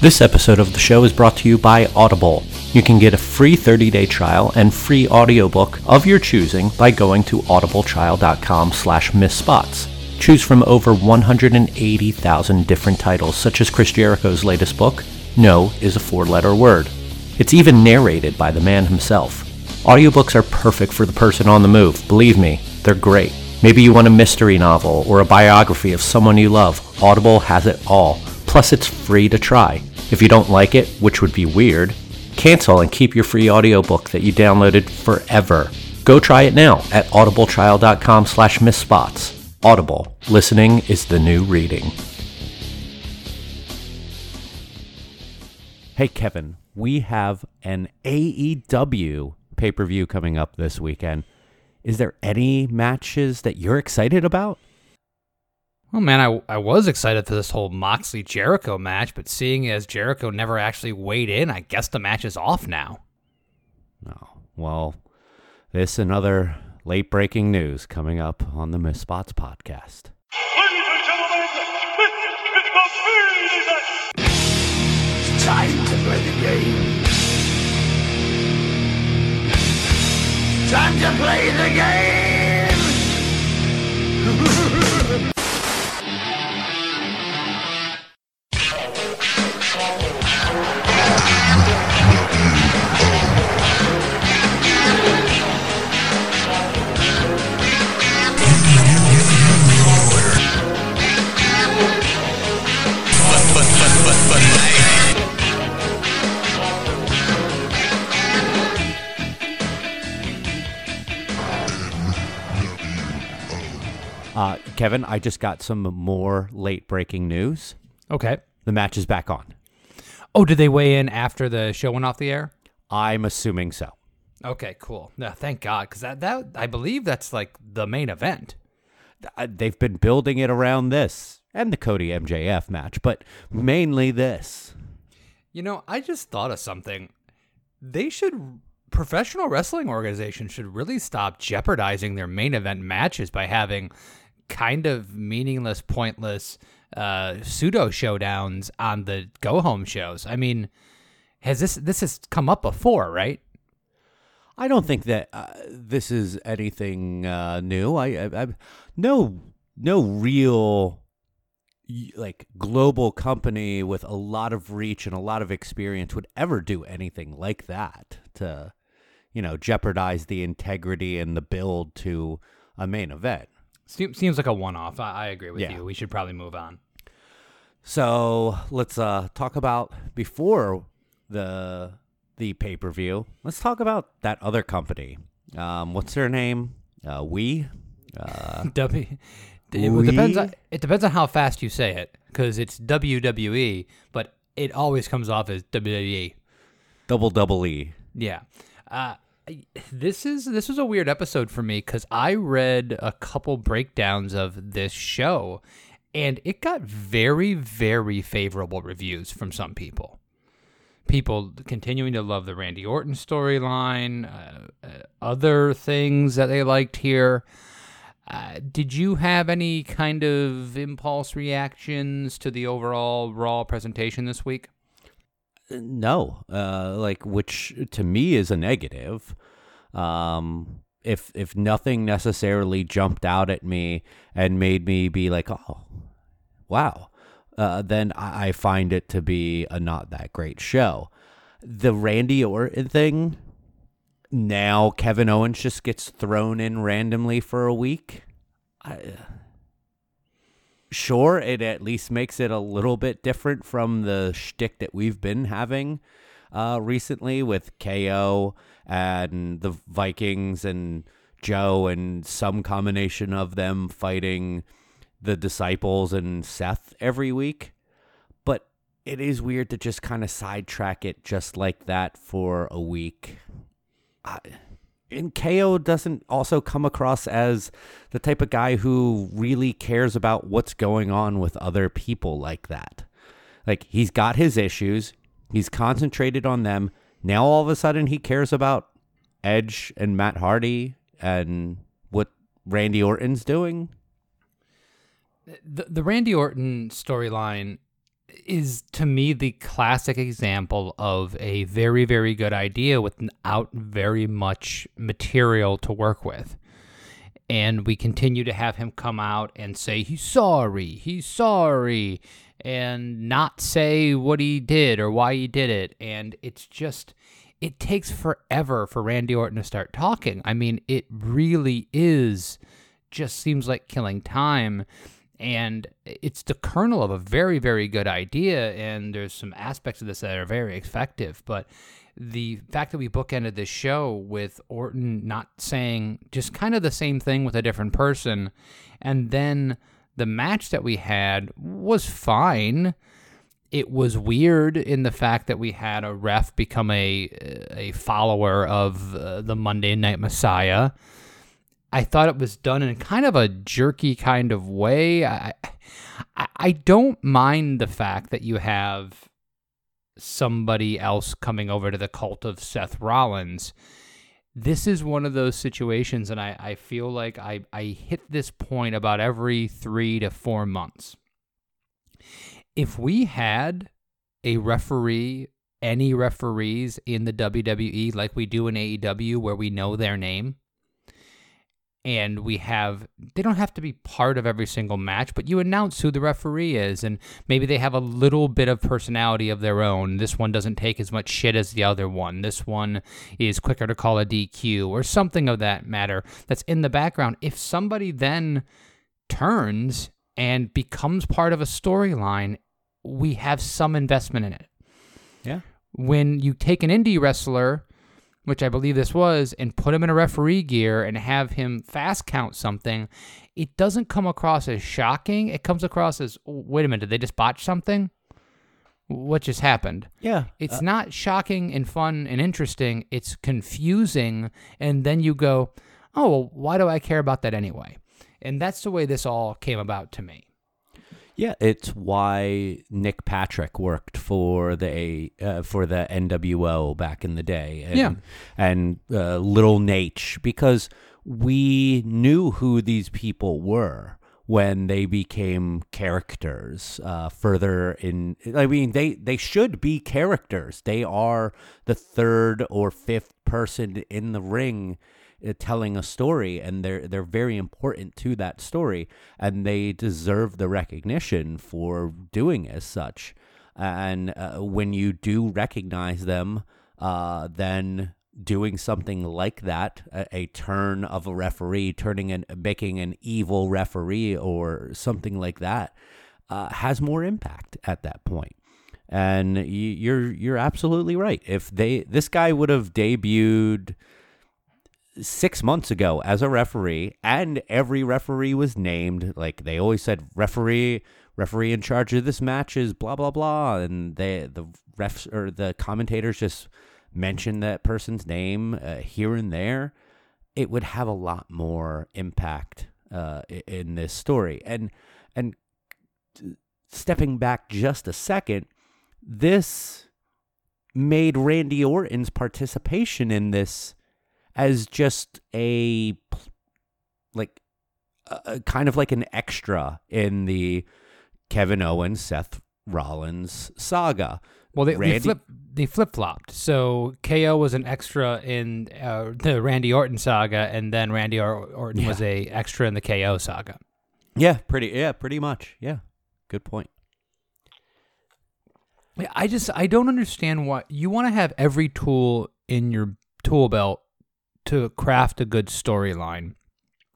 This episode of the show is brought to you by Audible. You can get a free 30-day trial and free audiobook of your choosing by going to audibletrial.com slash missspots. Choose from over 180,000 different titles, such as Chris Jericho's latest book, No is a four-letter word. It's even narrated by the man himself. Audiobooks are perfect for the person on the move. Believe me, they're great. Maybe you want a mystery novel or a biography of someone you love. Audible has it all. Plus, it's free to try. If you don't like it, which would be weird, cancel and keep your free audiobook that you downloaded forever. Go try it now at audibletrial.com slash missspots. Audible. Listening is the new reading. Hey, Kevin, we have an AEW pay-per-view coming up this weekend. Is there any matches that you're excited about? Well, man, I, I was excited for this whole Moxley Jericho match, but seeing as Jericho never actually weighed in, I guess the match is off now. Oh, well, this and other late breaking news coming up on the Miss Spots podcast. Ladies and gentlemen, this is the main. Time to play the game. Time to play the game. Uh, Kevin, I just got some more late breaking news. Okay. The match is back on. Oh, did they weigh in after the show went off the air? I'm assuming so. Okay, cool. Yeah, thank God, because that, that I believe that's like the main event. Uh, They've been building it around this and the Cody MJF match, but mainly this. You know, I just thought of something. They should professional wrestling organizations should really stop jeopardizing their main event matches by having kind of meaningless, pointless uh, pseudo showdowns on the go home shows. I mean, has this this has come up before, right? I don't think that uh, this is anything uh, new. I, I, I no no real like global company with a lot of reach and a lot of experience would ever do anything like that to you know jeopardize the integrity and the build to a main event. Seems, seems like a one off. I, I agree with Yeah. you. We should probably move on. So let's uh, talk about before the the pay per view. Let's talk about that other company. Um, what's their name? Uh, we. Uh, W. It depends. On, it depends on how fast you say it, because it's WWE, but it always comes off as WWE. double double E. Yeah. Uh, this is this was a weird episode for me because I read a couple breakdowns of this show, and it got very very favorable reviews from some people. People continuing to love the Randy Orton storyline, uh, uh, other things that they liked here. Uh, did you have any kind of impulse reactions to the overall Raw presentation this week? No, uh, like which to me is a negative. Um, if if nothing necessarily jumped out at me and made me be like, oh, wow, uh, then I, find it to be a not that great show. The Randy Orton thing. Now Kevin Owens just gets thrown in randomly for a week. I, sure, it at least makes it a little bit different from the shtick that we've been having uh, recently with KO and the Vikings and Joe and some combination of them fighting the disciples and Seth every week. But it is weird to just kind of sidetrack it just like that for a week. I, and KO doesn't also come across as the type of guy who really cares about what's going on with other people like that. Like he's got his issues, he's concentrated on them. Now all of a sudden he cares about Edge and Matt Hardy and what Randy Orton's doing. the the Randy Orton storyline is to me the classic example of a very very good idea without very much material to work with. And we continue to have him come out and say he's sorry he's sorry and not say what he did or why he did it. And it's just it takes forever for Randy Orton to start talking. I mean it really is just seems like killing time and it's the kernel of a very very good idea and there's some aspects of this that are very effective but the fact that we bookended this show with Orton not saying just kind of the same thing with a different person and then the match that we had was fine. It was weird in the fact that we had a ref become a a follower of uh, the Monday Night Messiah I thought it was done in kind of a jerky kind of way. I, I, don't mind the fact that you have somebody else coming over to the cult of Seth Rollins. This is one of those situations, and I, I feel like I, I hit this point about every three to four months. If we had a referee, any referees in the WWE like we do in AEW, where we know their name, and we have they don't have to be part of every single match but you announce who the referee is and maybe they have a little bit of personality of their own. This one doesn't take as much shit as the other one. This one is quicker to call a DQ or something of that matter that's in the background. If somebody then turns and becomes part of a storyline we have some investment in it. Yeah. when you take an indie wrestler which I believe this was, and put him in a referee gear and have him fast count something, it doesn't come across as shocking. It comes across as, "Oh, wait a minute, did they just botch something? What just happened? Yeah. It's uh, not shocking and fun and interesting. It's confusing. And then you go, oh, well, why do I care about that anyway? And that's the way this all came about to me. Yeah, it's why Nick Patrick worked for the uh, for the NWO back in the day. And, Yeah. and uh, Little Nate because we knew who these people were when they became characters uh, further in i mean they they should be characters they are the third or fifth person in the ring telling a story and they're they're very important to that story and they deserve the recognition for doing as such. And uh, when you do recognize them uh, then doing something like that a, a turn of a referee turning and making an evil referee or something like that uh, has more impact at that point. And you're you're absolutely right. If they this guy would have debuted six months ago as a referee, and every referee was named. Like they always said, referee, referee in charge of this match is blah blah blah, and they the refs or the commentators just mention that person's name uh, here and there. It would have a lot more impact uh, in this story, and and stepping back just a second, this made Randy Orton's participation in this as just a like kind of like an extra in the Kevin Owens Seth Rollins saga. Well, they, they flip they flip flopped. So KO was an extra in uh, the Randy Orton saga, and then Randy Or- Orton was a extra in the KO saga. Yeah, pretty yeah, pretty much. Yeah. Good point. I just I don't understand why you want to have every tool in your tool belt to craft a good storyline.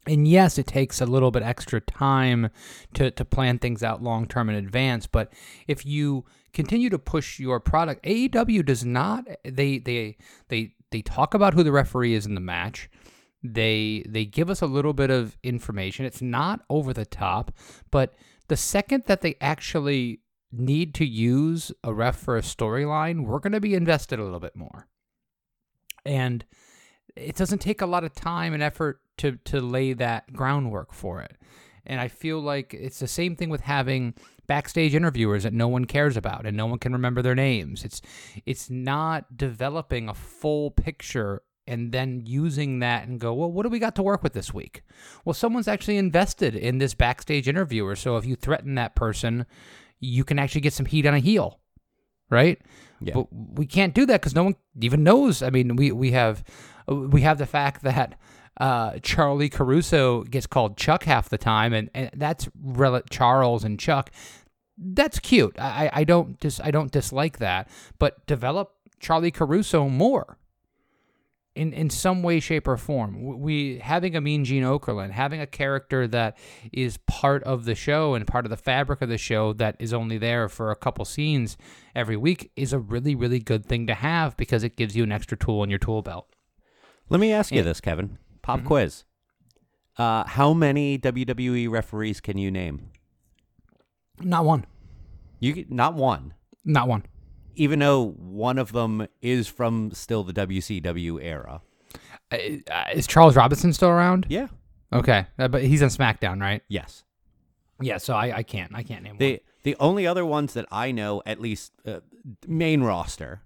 And yes, it takes a little bit extra time to, to plan things out long term in advance. But if you continue to push your product, AEW does not. They they they they talk about who the referee is in the match. They they give us a little bit of information. It's not over the top, but the second that they actually need to use a ref for a storyline, we're going to be invested a little bit more. And it doesn't take a lot of time and effort to to lay that groundwork for it. And I feel like it's the same thing with having backstage interviewers that no one cares about and no one can remember their names. It's it's not developing a full picture and then using that and go, well, what do we got to work with this week? Well, someone's actually invested in this backstage interviewer. So if you threaten that person, you can actually get some heat on a heel, right? Yeah. But we can't do that because no one even knows. I mean, we we have we have the fact that uh, Charlie Caruso gets called Chuck half the time, and, and that's rel- Charles and Chuck. That's cute. I, I don't dis I don't dislike that, but develop Charlie Caruso more in in some way, shape, or form. We having a Mean Gene Okerlund, having a character that is part of the show and part of the fabric of the show that is only there for a couple scenes every week is a really really good thing to have because it gives you an extra tool in your tool belt. Let me ask you this, Kevin. Pop Mm-hmm. quiz. Uh, how many WWE referees can you name? Not one. You not one, Not one. Even though one of them is from still the WCW era. Uh, uh, is Charles Robinson still around? Yeah. Okay, uh, but he's on SmackDown, right? Yes. Yeah. So I, I can't I can't name one. The the only other ones that I know, at least uh, main roster,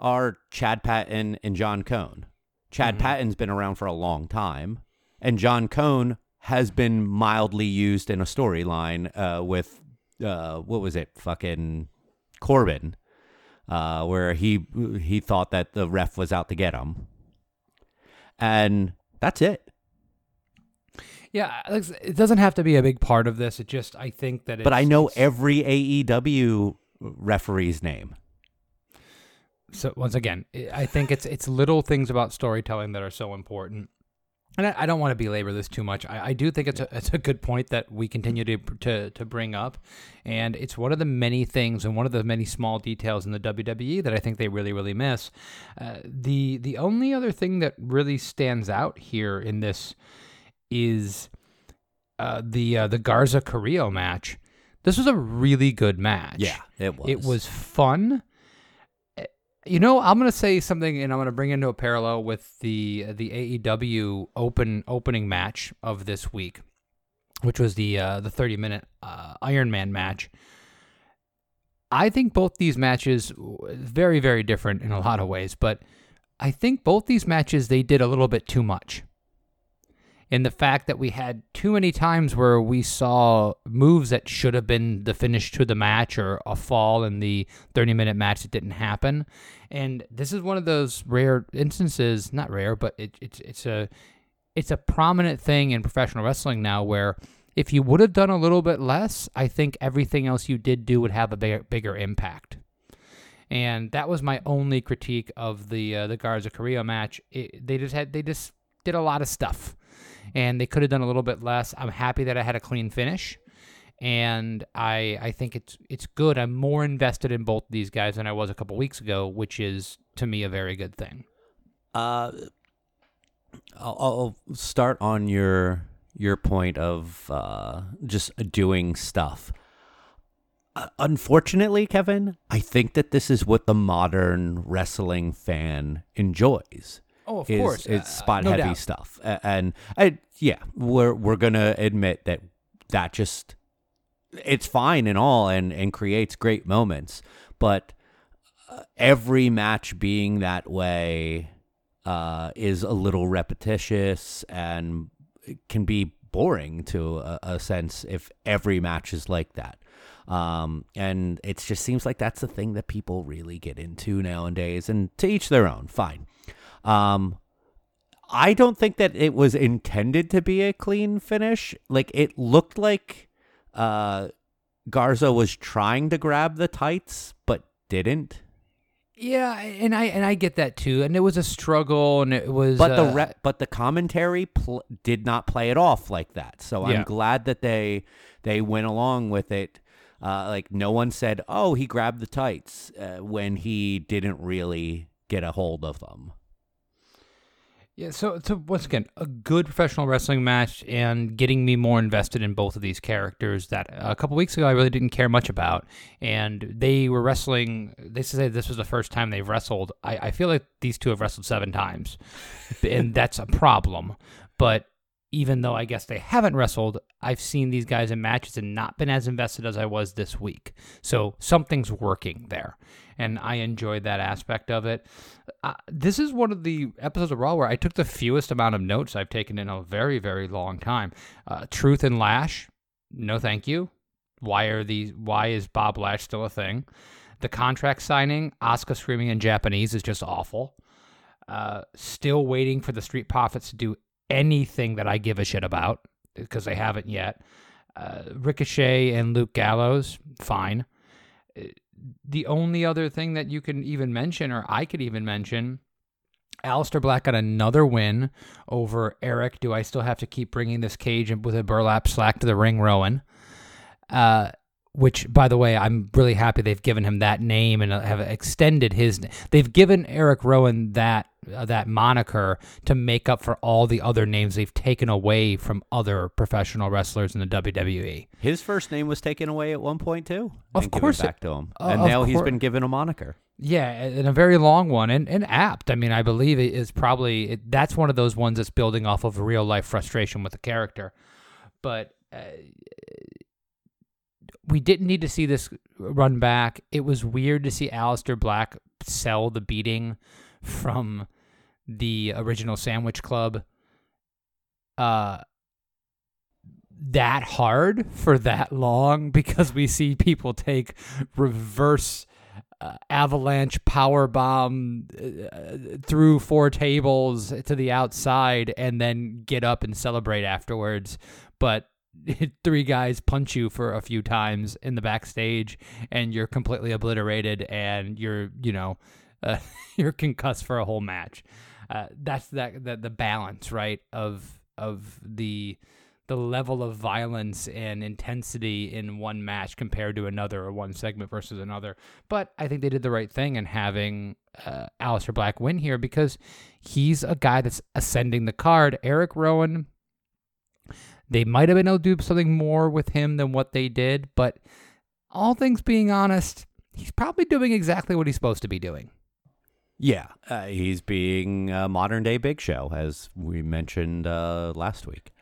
are Chad Patton and John Cone. Chad Patton's been around for a long time, and John Cone has been mildly used in a storyline uh, with uh, what was it, fucking Corbin, uh, where he he thought that the ref was out to get him, and that's it. Yeah, it doesn't have to be a big part of this. It just I think that. It's, But I know every AEW referee's name. So once again, I- I think it's it's little things about storytelling that are so important. And I, I don't want to belabor this too much. I, I do think it's a it's a good point that we continue to, to to bring up, and it's one of the many things and one of the many small details in the WWE that I think they really really miss. Uh, the the only other thing that really stands out here in this is uh, the uh, the Garza Carrillo match. This was a really good match. Yeah, it was. It was fun. You know, I'm gonna say something, and I'm gonna bring into a parallel with the the AEW open opening match of this week, which was the uh, the 30 minute uh, Iron Man match. I think both these matches very very different in a lot of ways, but I think both these matches they did a little bit too much. In the fact that we had too many times where we saw moves that should have been the finish to the match or a fall in the 30 minute match that didn't happen. And this is one of those rare instances, not rare, but it, it's it's a it's a prominent thing in professional wrestling now where if you would have done a little bit less, I think everything else you did do would have a bigger, bigger impact. And that was my only critique of the uh, the Garza Carrillo match. It, they just had they just did a lot of stuff, and they could have done a little bit less. I'm happy that I had a clean finish, and I I think it's it's good. I'm more invested in both these guys than I was a couple weeks ago, which is to me a very good thing. Uh, I'll, I'll start on your your point of uh, just doing stuff. Uh, unfortunately, Kevin, I think that this is what the modern wrestling fan enjoys. Oh, of is, course. is Uh, spot no heavy doubt. stuff, and I, yeah, we're we're gonna admit that that just it's fine and all, and and creates great moments, but uh, every match being that way uh, is a little repetitious and can be boring to a, a sense if every match is like that. Um, and it just seems like that's the thing that people really get into nowadays, and to each their own. Fine. Um, I don't think that it was intended to be a clean finish. Like it looked like uh, Garza was trying to grab the tights, but didn't. Yeah, and I and I get that too. And it was a struggle, and it was. But the uh, re- but the commentary pl- did not play it off like that. So I'm Yeah. glad that they they went along with it. Uh, like no one said, "Oh, he grabbed the tights," uh, when he didn't really get a hold of them. Yeah, so so once again, a good professional wrestling match and getting me more invested in both of these characters that a couple weeks ago I really didn't care much about. And they were wrestling they said this was the first time they've wrestled. I, I feel like these two have wrestled seven times. and that's a problem. But even though I guess they haven't wrestled, I've seen these guys in matches and not been as invested as I was this week. So something's working there. And I enjoyed that aspect of it. Uh, this is one of the episodes of Raw where I took the fewest amount of notes I've taken in a very, very long time. Uh, Truth and Lash, no thank you. Why are these? Why is Bob Lash still a thing? The contract signing, Asuka screaming in Japanese is just awful. Uh, still waiting for the Street Profits to do anything that I give a shit about because they haven't yet. Uh, Ricochet and Luke Gallows, fine. The only other thing that you can even mention, or I could even mention, Aleister Black got another win over Eric. Do I still have to keep bringing this cage with a burlap slack to the ring, Rowan? Uh, which, by the way, I'm really happy they've given him that name and have extended his. They've given Eric Rowan that that moniker to make up for all the other names they've taken away from other professional wrestlers in the. WWE. His first name was taken away at one point too. Of course back to him, uh, and now he's been given a moniker. Yeah, and a very long one and, and apt. I mean, I believe it is probably it, that's one of those ones that's building off of real life frustration with the character. But uh, we didn't need to see this run back. It was weird to see Aleister Black sell the beating from the original Sandwich Club. Uh, that hard for that long because we see people take reverse uh, avalanche power bomb uh, through four tables to the outside and then get up and celebrate afterwards but three guys punch you for a few times in the backstage and you're completely obliterated and you're you know uh, you're concussed for a whole match uh, that's that the, the balance right of of the the level of violence and intensity in one match compared to another or one segment versus another. But I think they did the right thing in having uh, Aleister Black win here because he's a guy that's ascending the card. Eric Rowan, they might have been able to do something more with him than what they did, but all things being honest, he's probably doing exactly what he's supposed to be doing. Yeah, uh, he's being a modern day Big Show, as we mentioned uh, last week.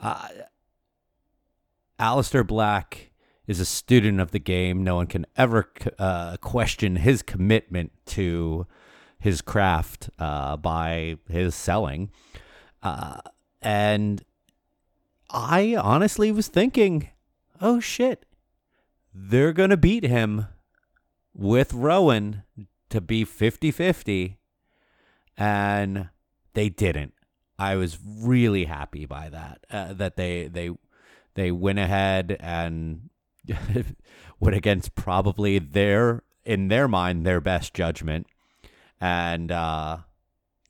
Uh, Aleister Black is a student of the game. No one can ever uh, question his commitment to his craft uh, by his selling. Uh, and I honestly was thinking, oh shit, they're going to beat him with Rowan to be 50 50. And they didn't. I was really happy by that. Uh, that they they they went ahead and went against probably their in their mind their best judgment, and uh,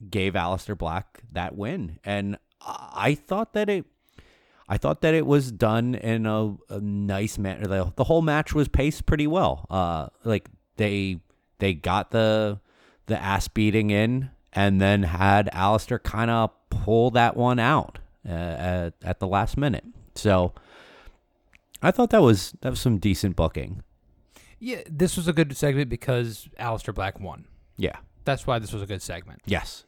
gave Aleister Black that win. And I thought that it. I thought that it was done in a, a nice manner. The, the whole match was paced pretty well. Uh, like they they got the the ass beating in, and then had Aleister kind of pull that one out uh, at, at the last minute. So I thought that was that was some decent booking. Yeah, this was a good segment because Aleister Black won. Yeah. That's why this was a good segment. Yes.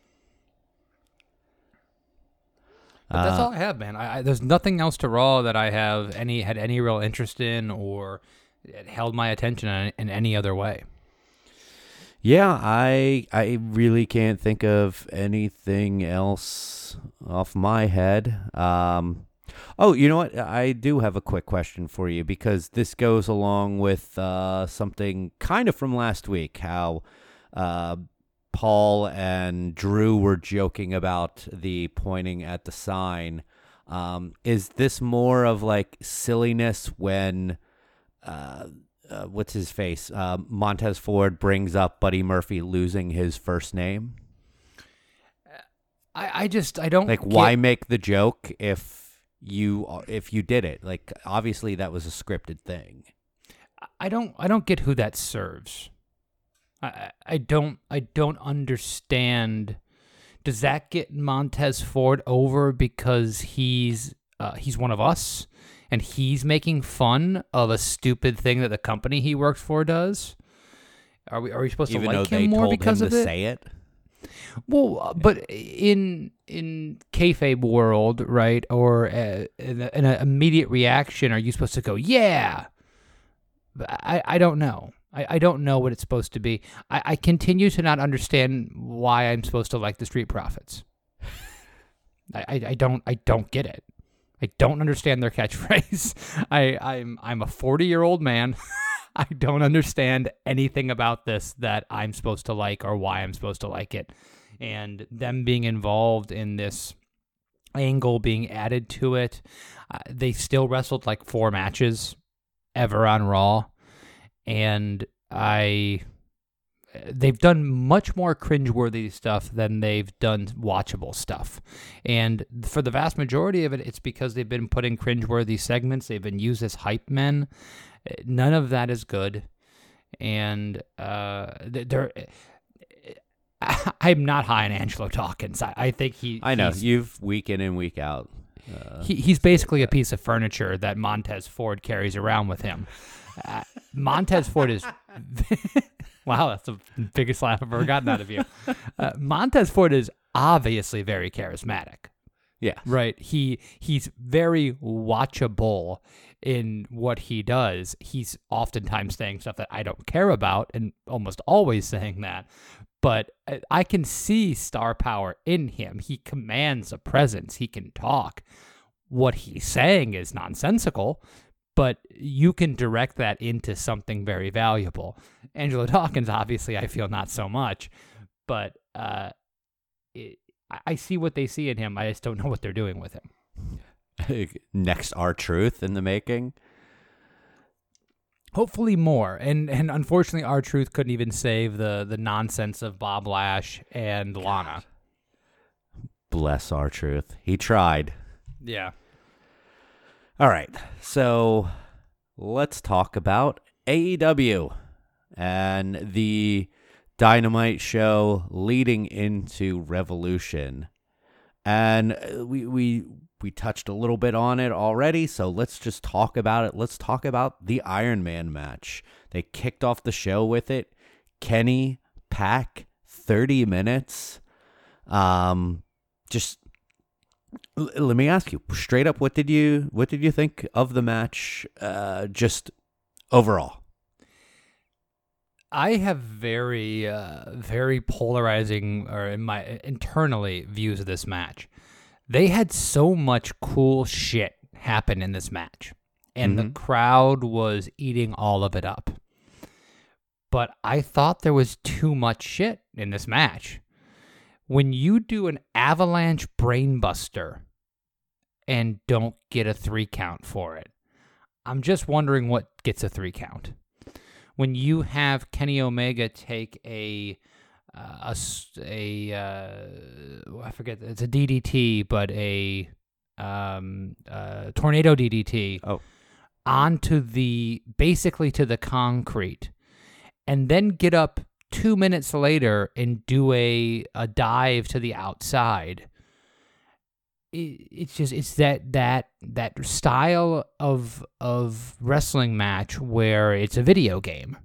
But that's Uh, all I have, man. I, I, there's nothing else to Raw that I have any had any real interest in or held my attention in, in any other way. Yeah, I I really can't think of anything else off my head. Um, oh, you know what? I do have a quick question for you because this goes along with uh, something kind of from last week. How uh, Paul and Drew were joking about the pointing at the sign. Um, is this more of like silliness when? Uh, uh, what's his face? Uh, Montez Ford brings up Buddy Murphy losing his first name. I, I just I don't Like, get- why make the joke if you if you did it? Like, obviously that was a scripted thing. I don't I don't get who that serves. I I- don't I don't understand. Does that get Montez Ford over because he's uh, he's one of us and he's making fun of a stupid thing that the company he works for does? Are we are we supposed Even to like him more because him of to it? say it. Well, uh, but in in kayfabe world, right, or uh, in, an immediate reaction, are you supposed to go, yeah? I I don't know. I, I don't know what it's supposed to be. I, I continue to not understand why I'm supposed to like the Street Profits. I, I, I don't I don't get it. I don't understand their catchphrase. I, I'm I'm a 40 year old man. I don't understand anything about this that I'm supposed to like or why I'm supposed to like it. And them being involved in this angle being added to it, uh, they still wrestled like four matches ever on Raw. And I they've done much more cringeworthy stuff than they've done watchable stuff. And for the vast majority of it, it's because they've been putting cringeworthy segments. They've been used as hype men. None of that is good. And uh, they're. I'm not high on Angelo Dawkins. I, I think he. I know you've week in and week out. he, he's basically a piece of furniture that Montez Ford carries around with him. Uh, Montez Ford is. wow, that's the biggest laugh I've ever gotten out of you. Uh, Montez Ford is obviously very charismatic, Yeah, right? He he's very watchable in what he does. He's oftentimes saying stuff that I don't care about, and almost always saying that. But I- I can see star power in him. He commands a presence. He can talk. What he's saying is nonsensical, but you can direct that into something very valuable. Angelo Dawkins, obviously, I feel not so much, but uh, it, I- I see what they see in him. I just don't know what they're doing with him. next R-Truth in the making. Hopefully more, and and unfortunately, R-Truth couldn't even save the the nonsense of Bob Lash and Lana. Bless R-Truth. He tried. Yeah, All right, so let's talk about AEW and the Dynamite show leading into Revolution. And uh, we we we touched a little bit on it already, so let's just talk about it. Let's talk about the Iron Man match. They kicked off the show with it. Kenny Pac 30 minutes. Um just L- let me ask you straight up what did you what did you think of the match uh just overall I have very uh, very polarizing or in my internally views of this match. They had so much cool shit happen in this match, and the crowd was eating all of it up. But I thought there was too much shit in this match. When you do an avalanche brainbuster and don't get a three count for it, I'm just wondering what gets a three count when you have Kenny Omega take a uh, a a uh, I forget it's a DDT, but a um uh, tornado DDT Oh. onto the basically to the concrete, and then get up two minutes later and do a a dive to the outside. It, it's just it's that that that style of of wrestling match where it's a video game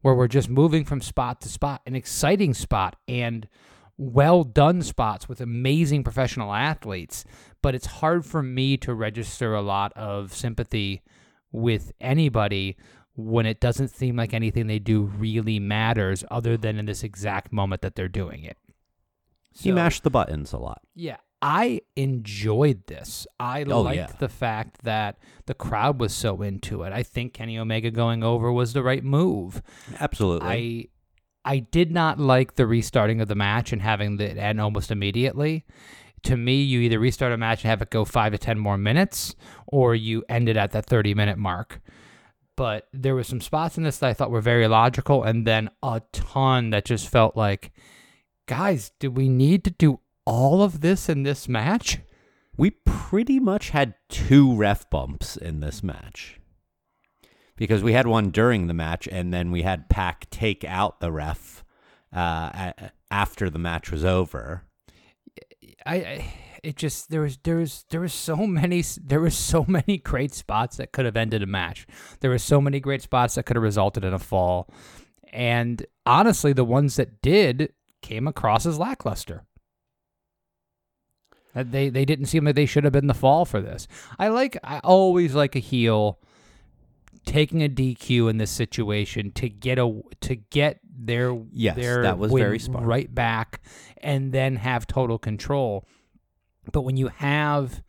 where we're just moving from spot to spot an exciting spot and well done spots with amazing professional athletes but it's hard for me to register a lot of sympathy with anybody when it doesn't seem like anything they do really matters other than in this exact moment that they're doing it he mashed the buttons a lot yeah, I enjoyed this. I Oh, liked yeah. the fact that the crowd was so into it. I think Kenny Omega going over was the right move. absolutely I I did not like the restarting of the match and having the end almost immediately. To me, you either restart a match and have it go five to ten more minutes, or you end it at that thirty minute mark. But there were some spots in this that I thought were very logical, and then a ton that just felt like, guys, do we need to do all of this in this match? we pretty much had two ref bumps in this match because we had one during the match and then we had Pac take out the ref uh, after the match was over. I, I it just there was there was there was so many there were so many great spots that could have ended a match. There were so many great spots that could have resulted in a fall, and honestly, the ones that did came across as lackluster. They they didn't seem like they should have been the fall for this. I like I always like a heel taking a DQ in this situation to get a to get their Yes, their that was very smart. right back and then have total control. But when you have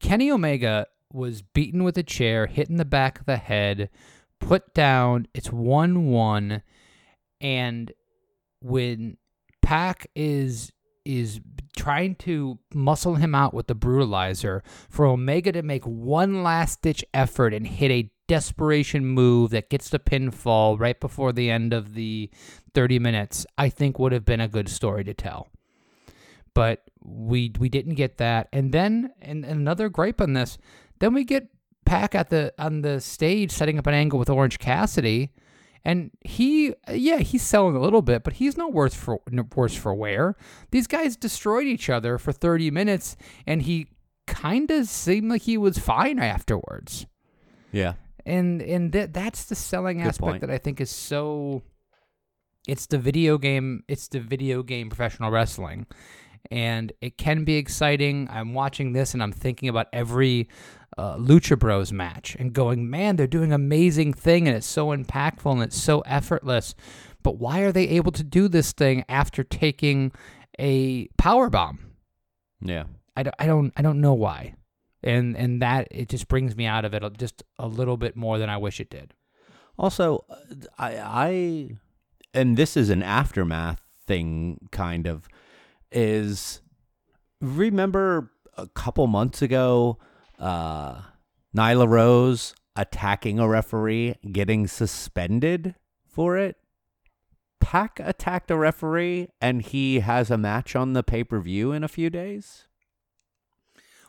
Kenny Omega was beaten with a chair, hit in the back of the head, put down. It's 1 1. And when Pac is is trying to muscle him out with the brutalizer for Omega to make one last ditch effort and hit a desperation move that gets the pinfall right before the end of the 30 minutes, I think would have been a good story to tell. But we we didn't get that. And then and, and another gripe on this, then we get Pac at the on the stage setting up an angle with Orange Cassidy. And he, yeah, he's selling a little bit, but he's no worse for no worse for wear. These guys destroyed each other for 30 minutes, and he kind of seemed like he was fine afterwards. Yeah. And and that that's the selling Good aspect point. that I think is so. It's the video game. It's the video game professional wrestling, and it can be exciting. I'm watching this and I'm thinking about every uh, Lucha Bros match and going, man, they're doing amazing thing and it's so impactful and it's so effortless. But why are they able to do this thing after taking a power bomb? Yeah. I don't, I don't, I don't know why. And and that it just brings me out of it just a little bit more than I wish it did. Also, uh, I, I, and this is an aftermath thing, kind of, is remember a couple months ago, uh, Nyla Rose attacking a referee, getting suspended for it? Pac attacked a referee, and he has a match on the pay per view in a few days.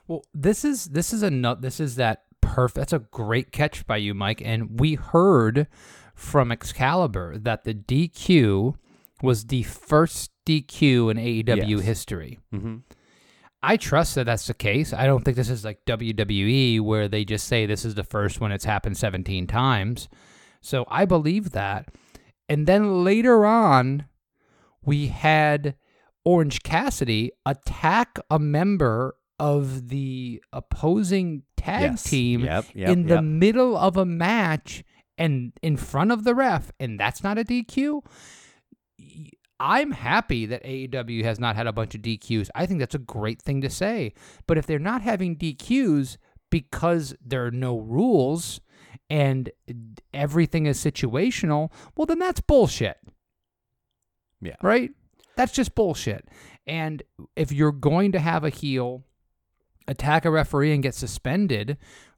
Well, this is this is a nut. This is that perfect. That's a great catch by you, Mike. And we heard from Excalibur that the DQ was the first DQ in AEW Yes. history. Mm-hmm. I trust that that's the case. I don't think this is like WWE where they just say this is the first one it's happened 17 times. So I believe that. And then later on, we had Orange Cassidy attack a member of the opposing tag Yes. team Yep, yep, in the middle of a match and in front of the ref, and that's not a DQ. I'm happy that AEW has not had a bunch of DQs. I think that's a great thing to say. But if they're not having DQs because there are no rules and everything is situational, well, then that's bullshit Yeah. right? That's just bullshit. And if you're going to have a heel attack a referee and get suspended,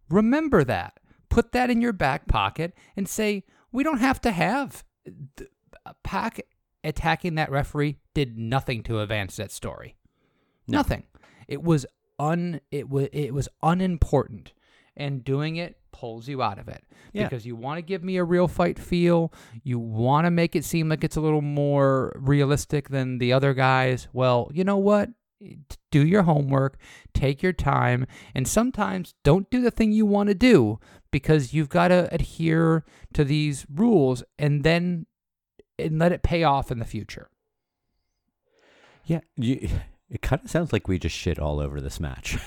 remember that. Put that in your back pocket and say, we don't have to have th- Pac attacking that referee did nothing to advance that story. Nothing. It was un it was it was unimportant. And doing it pulls you out of it. Yeah. Because you want to give me a real fight feel. You want to make it seem like it's a little more realistic than the other guys. Well, you know what? Do your homework, take your time, and sometimes don't do the thing you want to do because you've got to adhere to these rules and then and let it pay off in the future. Yeah, you, it kind of sounds like we just shit all over this match.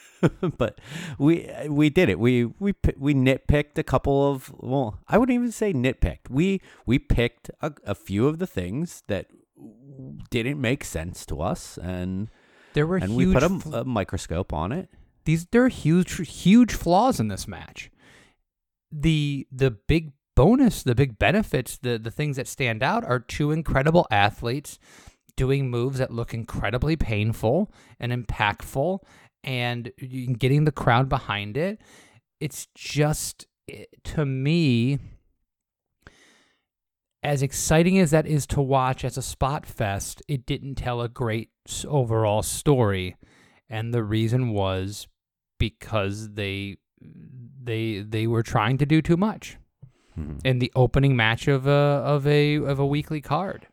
but we we did it. We we we nitpicked a couple of well, I wouldn't even say nitpicked. We we picked a, a few of the things that didn't make sense to us, and There were and we put a, a microscope on it. these there are huge huge flaws in this match. The the big bonus, the big benefits, the the things that stand out are two incredible athletes doing moves that look incredibly painful and impactful and getting the crowd behind it. It's just to me as exciting as that is to watch as a spot fest, it didn't tell a great overall story. And the reason was because they they they were trying to do too much in the opening match of a of a of a weekly card.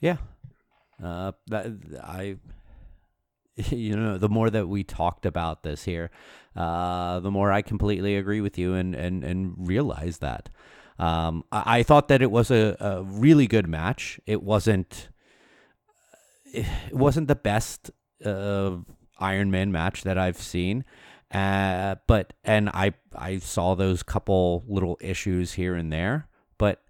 Yeah. Uh, that I, you know, the more that we talked about this here, uh, the more I completely agree with you and and and realize that. Um, I, I thought that it was a, a really good match. It wasn't. It wasn't the best uh, Iron Man match that I've seen. Uh, but and I I saw those couple little issues here and there, but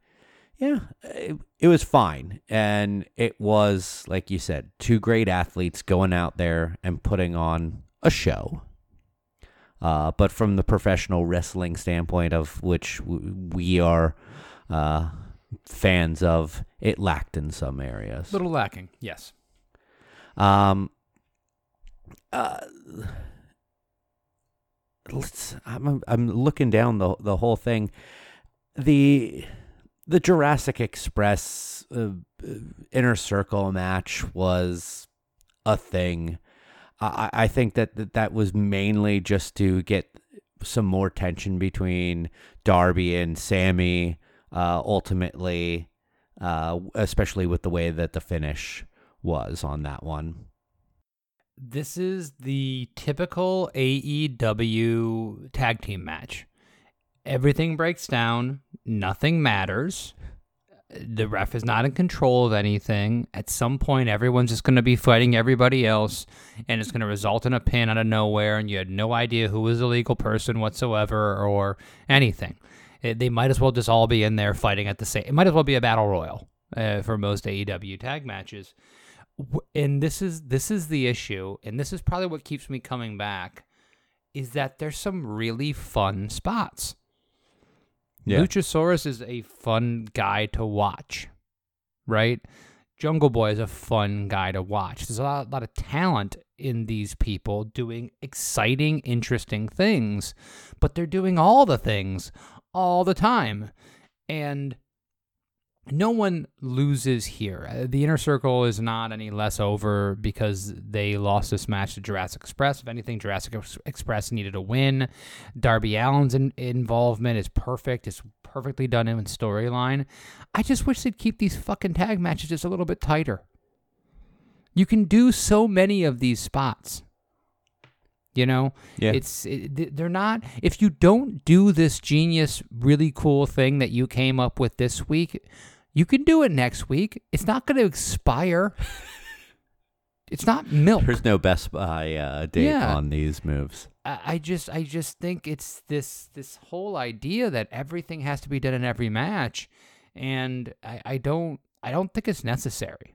yeah, it, it was fine. And it was, like you said, two great athletes going out there and putting on a show. Uh, but from the professional wrestling standpoint, of which w- we are uh, fans of, it lacked in some areas. Little lacking, yes. Um, uh, let's. I'm I'm looking down the the whole thing. The the Jurassic Express uh, uh, inner circle match was a thing. I I think that that, that was mainly just to get some more tension between Darby and Sammy. Uh, ultimately, uh, especially with the way that the finish was on that one. This is the typical AEW tag team match. Everything breaks down, nothing matters. The ref is not in control of anything. At some point, everyone's just going to be fighting everybody else, and it's going to result in a pin out of nowhere, and you had no idea who was the legal person whatsoever or anything. It- they might as well just all be in there fighting at the same. It might as well be a battle royal uh, for most AEW tag matches and this is this is the issue and this is probably what keeps me coming back is that there's some really fun spots. Yeah. luchasaurus is a fun guy to watch right? Jungle boy is a fun guy to watch. There's a lot, lot of talent in these people doing exciting interesting things but they're doing all the things all the time. And no one loses here. Uh, The inner circle is not any less over because they lost this match to Jurassic Express. If anything, Jurassic Ex- Express needed a win. Darby Allin's in- involvement is perfect. It's perfectly done in storyline. I just wish they'd keep these fucking tag matches just a little bit tighter. You can do so many of these spots. You know, Yeah. it's it, they're not. If you don't do this genius, really cool thing that you came up with this week, you can do it next week. It's not going to expire. it's not milk. There's no Best by uh, date Yeah. on these moves. I I just I just think it's this this whole idea that everything has to be done in every match, and I, I don't I don't think it's necessary.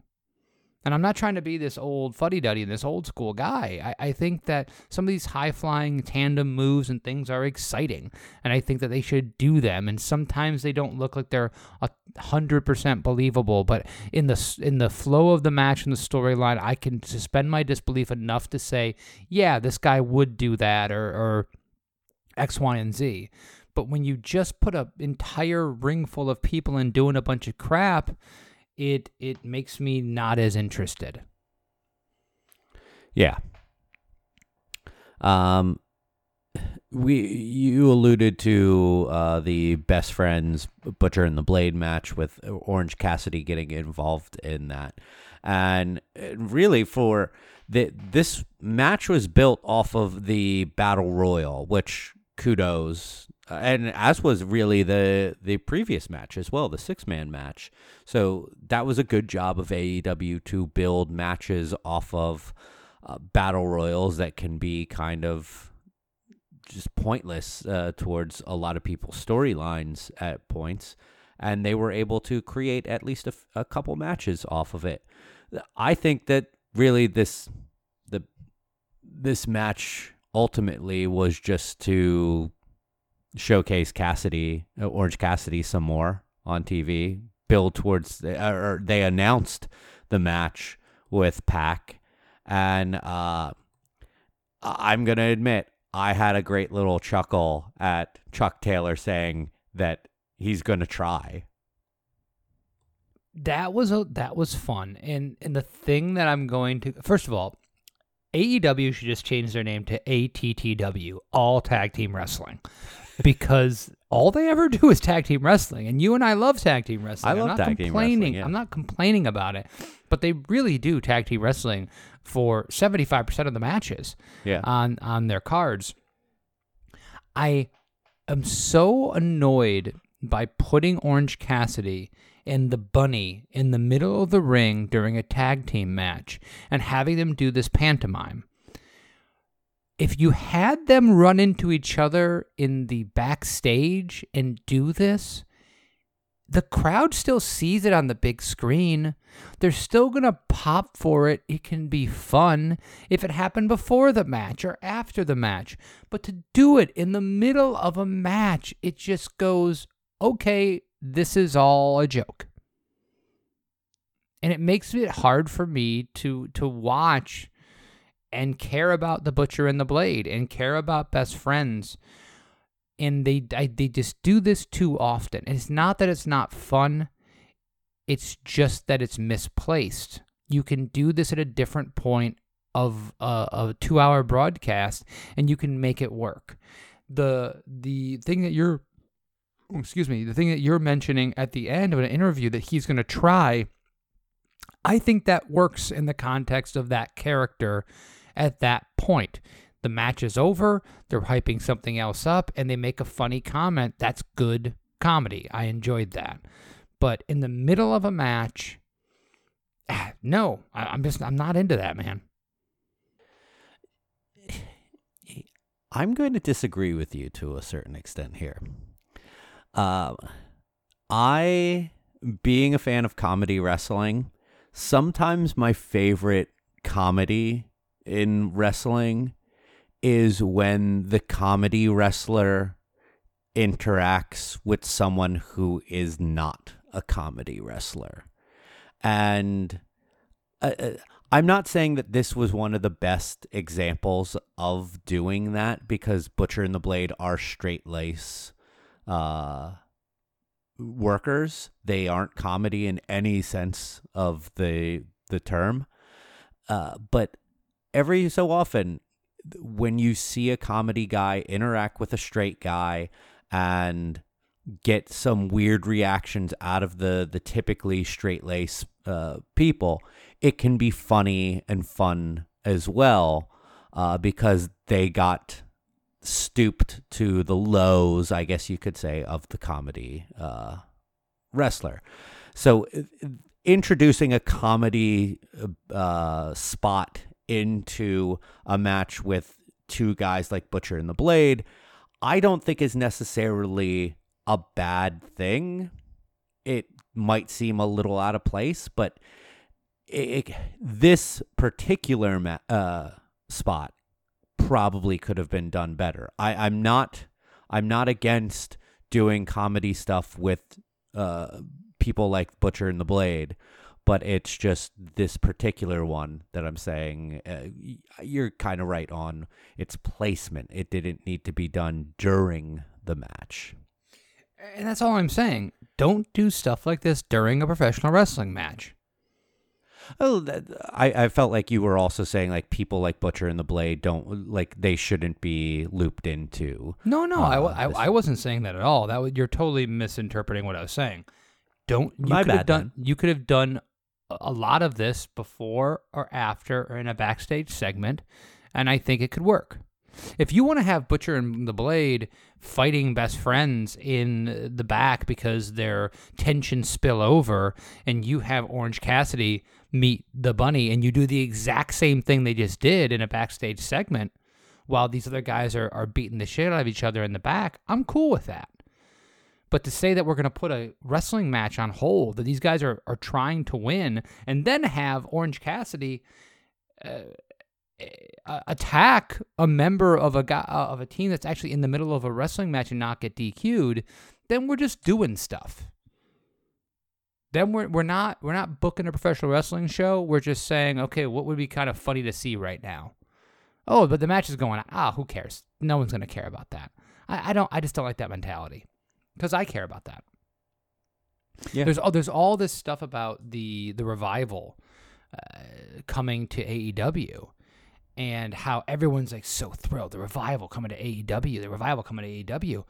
And I'm not trying to be this old fuddy duddy, and this old school guy. I, I think that some of these high flying tandem moves and things are exciting, and I think that they should do them. And sometimes they don't look like they're a hundred percent believable, but in the in the flow of the match and the storyline, I can suspend my disbelief enough to say, yeah, this guy would do that, or or X, Y, and Z. But when you just put an entire ring full of people and doing a bunch of crap, it it makes me not as interested. Yeah. Um, we you alluded to uh, the best friends Butcher and the Blade match with Orange Cassidy getting involved in that, and uh, really for the this match was built off of the battle royal, which kudos. Uh, And as was really the the previous match as well, the six man match. So that was a good job of AEW to build matches off of uh, battle royals that can be kind of just pointless uh, towards a lot of people's storylines at points, and they were able to create at least a, a couple matches off of it. I think that really this the this match ultimately was just to showcase Cassidy, uh, Orange Cassidy, some more on TV. Build towards, or they announced the match with Pac, and uh, I'm gonna admit I had a great little chuckle at Chuck Taylor saying that he's gonna try. That was a that was fun. And and the thing that I'm going to first of all, AEW should just change their name to ATTW, All Tag Team Wrestling. Because all they ever do is tag team wrestling, and you and I love tag team wrestling. I I'm love not tag team wrestling, yeah. I'm not complaining about it, but they really do tag team wrestling for 75 percent of the matches Yeah. on on their cards. I am so annoyed by putting Orange Cassidy and the bunny in the middle of the ring during a tag team match and having them do this pantomime. If you had them run into each other in the backstage and do this, the crowd still sees it on the big screen. They're still going to pop for it. It can be fun if it happened before the match or after the match. But to do it in the middle of a match, it just goes, okay, this is all a joke. And it makes it hard for me to to watch and care about the butcher and the blade and care about best friends and they I, they just do this too often. And it's not that it's not fun; it's just that it's misplaced. You can do this at a different point of uh, a two-hour broadcast, and you can make it work. the The thing that you're excuse me, the thing that you're mentioning at the end of an interview that he's going to try, I think that works in the context of that character at that point the match is over, they're hyping something else up, and they make a funny comment. That's good comedy. I enjoyed that. But in the middle of a match, no, I, I'm just I'm not into that, man. I'm going to disagree with you to a certain extent here. Uh, I, being a fan of comedy wrestling, sometimes my favorite comedy in wrestling is when the comedy wrestler interacts with someone who is not a comedy wrestler. And uh, uh, I'm not saying that this was one of the best examples of doing that because Butcher and the Blade are straight lace uh, workers. They aren't comedy in any sense of the the term. Uh, but every so often, when you see a comedy guy interact with a straight guy and get some weird reactions out of the the typically straight lace uh, people, it can be funny and fun as well uh, because they got stooped to the lows, I guess you could say, of the comedy uh, wrestler. So uh, introducing a comedy uh, spot into a match with two guys like Butcher and the Blade, I don't think is necessarily a bad thing. It might seem a little out of place, but it, it, this particular ma- uh, spot probably could have been done better. I, I'm not I'm not against doing comedy stuff with uh, people like Butcher and the Blade, but it's just this particular one that I'm saying uh, you're kind of right on its placement. It didn't need to be done during the match. And that's all I'm saying. Don't do stuff like this during a professional wrestling match. Oh, I, I felt like you were also saying like people like Butcher and the Blade don't like they shouldn't be looped into. No, no, uh, I, I, I wasn't saying that at all. That was, you're totally misinterpreting what I was saying. Don't you My could have bad, done then. you could have done a lot of this before or after or in a backstage segment, and I think it could work. If you want to have Butcher and the Blade fighting best friends in the back because their tensions spill over, and you have Orange Cassidy meet the bunny, and you do the exact same thing they just did in a backstage segment while these other guys are, are beating the shit out of each other in the back, I'm cool with that. But to say that we're going to put a wrestling match on hold, that these guys are, are trying to win, and then have Orange Cassidy uh, attack a member of a guy, uh, of a team that's actually in the middle of a wrestling match and not get DQ'd, then we're just doing stuff. Then we're we're not we're not booking a professional wrestling show. We're just saying, okay, what would be kind of funny to see right now? Oh, but the match is going on. Ah, who cares? No one's going to care about that. I, I don't. I just don't like that mentality because I care about that. Yeah. There's all there's all this stuff about the the revival uh, coming to AEW, and how everyone's like so thrilled. The revival coming to AEW. The revival coming to AEW.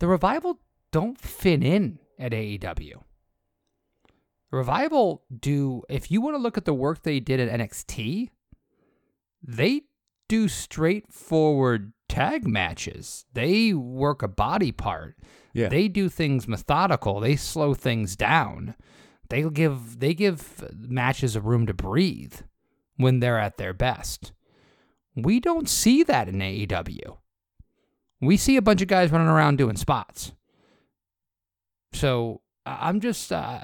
The revival don't fit in at AEW. Revival do if you want to look at the work they did at NXT, they do straightforward tag matches. They work a body part. Yeah. They do things methodical. They slow things down. They give they give matches a room to breathe when they're at their best. We don't see that in AEW. We see a bunch of guys running around doing spots. So I'm just uh,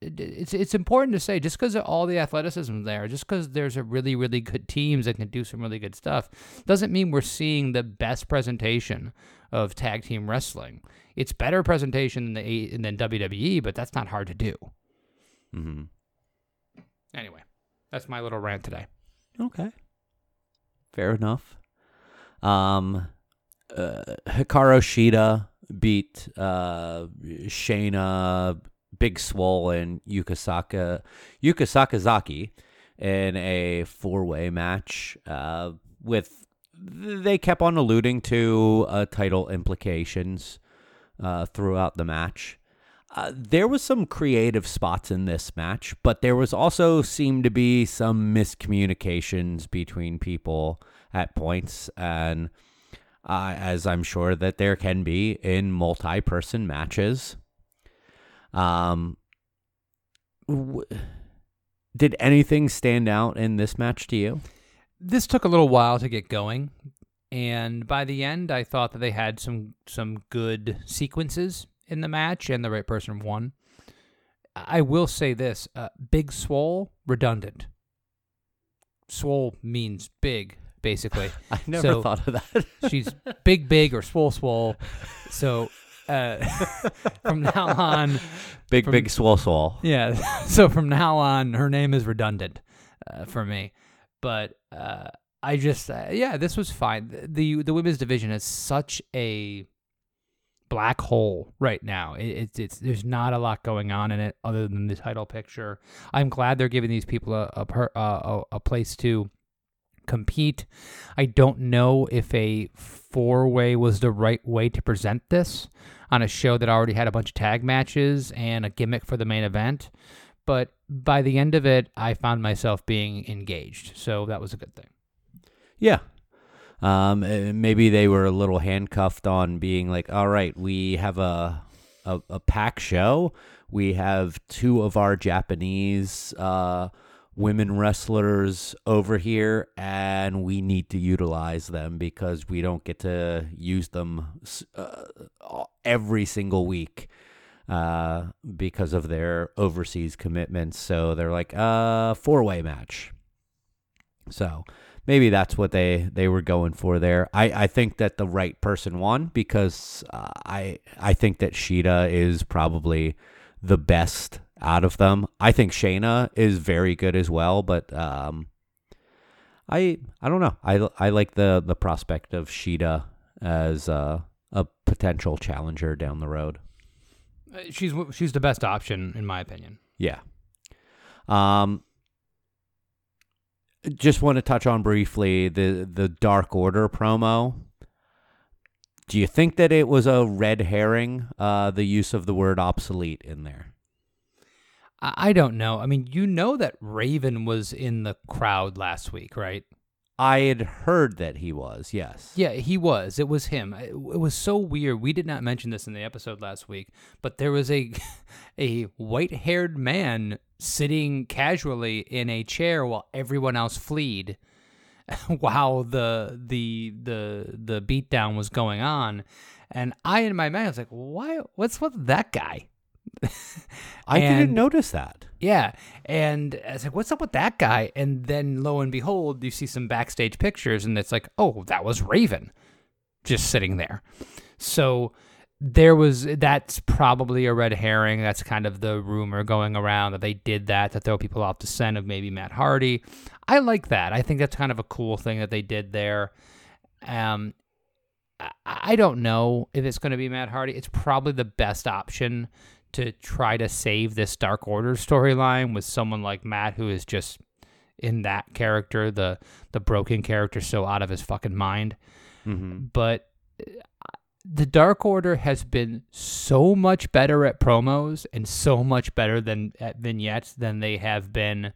it's it's important to say just because of all the athleticism there, just because there's a really really good teams that can do some really good stuff, doesn't mean we're seeing the best presentation of tag team wrestling. It's better presentation than the than WWE, but that's not hard to do. Mm-hmm. Anyway, that's my little rant today. Okay. Fair enough. Um, uh, Hikaru Shida beat uh, Shayna, Big Swole, and Yukasaka Yuka Sakazaki in a four-way match. Uh, with they kept on alluding to uh, title implications uh, throughout the match. Uh, there was some creative spots in this match, but there was also seemed to be some miscommunications between people at points, and uh, as I'm sure that there can be in multi-person matches. Um, w- did anything stand out in this match to you? this took a little while to get going, and by the end, I thought that they had some some good sequences in the match, and the right person won. I will say this: uh, Big Swole redundant. Swole means big, basically. I never So- thought of that. She's big, big, or swole, swole. So uh, from now on, big, from- big swole swole. yeah. So from now on, her name is redundant uh, for me. But uh, I just, uh, yeah, this was fine. the The women's division is such a black hole right now. It, it's it's there's not a lot going on in it other than the title picture. I'm glad they're giving these people a a, per, a, a place to compete. I don't know if a four way was the right way to present this on a show that already had a bunch of tag matches and a gimmick for the main event. But by the end of it, I found myself being engaged. So that was a good thing. Yeah. Um, uh, maybe they were a little handcuffed on being like, all right, we have a a, a pack show. We have two of our Japanese uh, women wrestlers over here, and we need to utilize them because we don't get to use them uh, every single week uh, because of their overseas commitments. So they're like, uh, four way match. So maybe that's what they they were going for there. I I think that the right person won because uh, I I think that Shida is probably the best out of them. I think Shayna is very good as well, but um I I don't know. I I like the the prospect of Shida as uh, a potential challenger down the road. Uh, She's she's the best option in my opinion. Yeah. Um just want to touch on briefly the the Dark Order promo. Do you think that it was a red herring uh the use of the word obsolete in there? I, I don't know. I mean, you know that Raven was in the crowd last week, right? I had heard that he was. Yes. Yeah, he was. It was him. It, was so weird. We did not mention this in the episode last week, but there was a a white-haired man sitting casually in a chair while everyone else fled while the the the the beatdown was going on. And I in my mind was like, "Why what's with that guy?" I didn't notice that. Yeah. And I was like, what's up with that guy? And then lo and behold, you see some backstage pictures and it's like, oh, that was Raven just sitting there. So there was that's probably a red herring. That's kind of the rumor going around that they did that to throw people off the scent of maybe Matt Hardy. I like that. I think that's kind of a cool thing that they did there. Um, I don't know if it's going to be Matt Hardy. It's probably the best option to try to save this Dark Order storyline with someone like Matt, who is just in that character, the the broken character, so out of his fucking mind. Mm-hmm. But uh, the Dark Order has been so much better at promos and so much better than at vignettes than they have been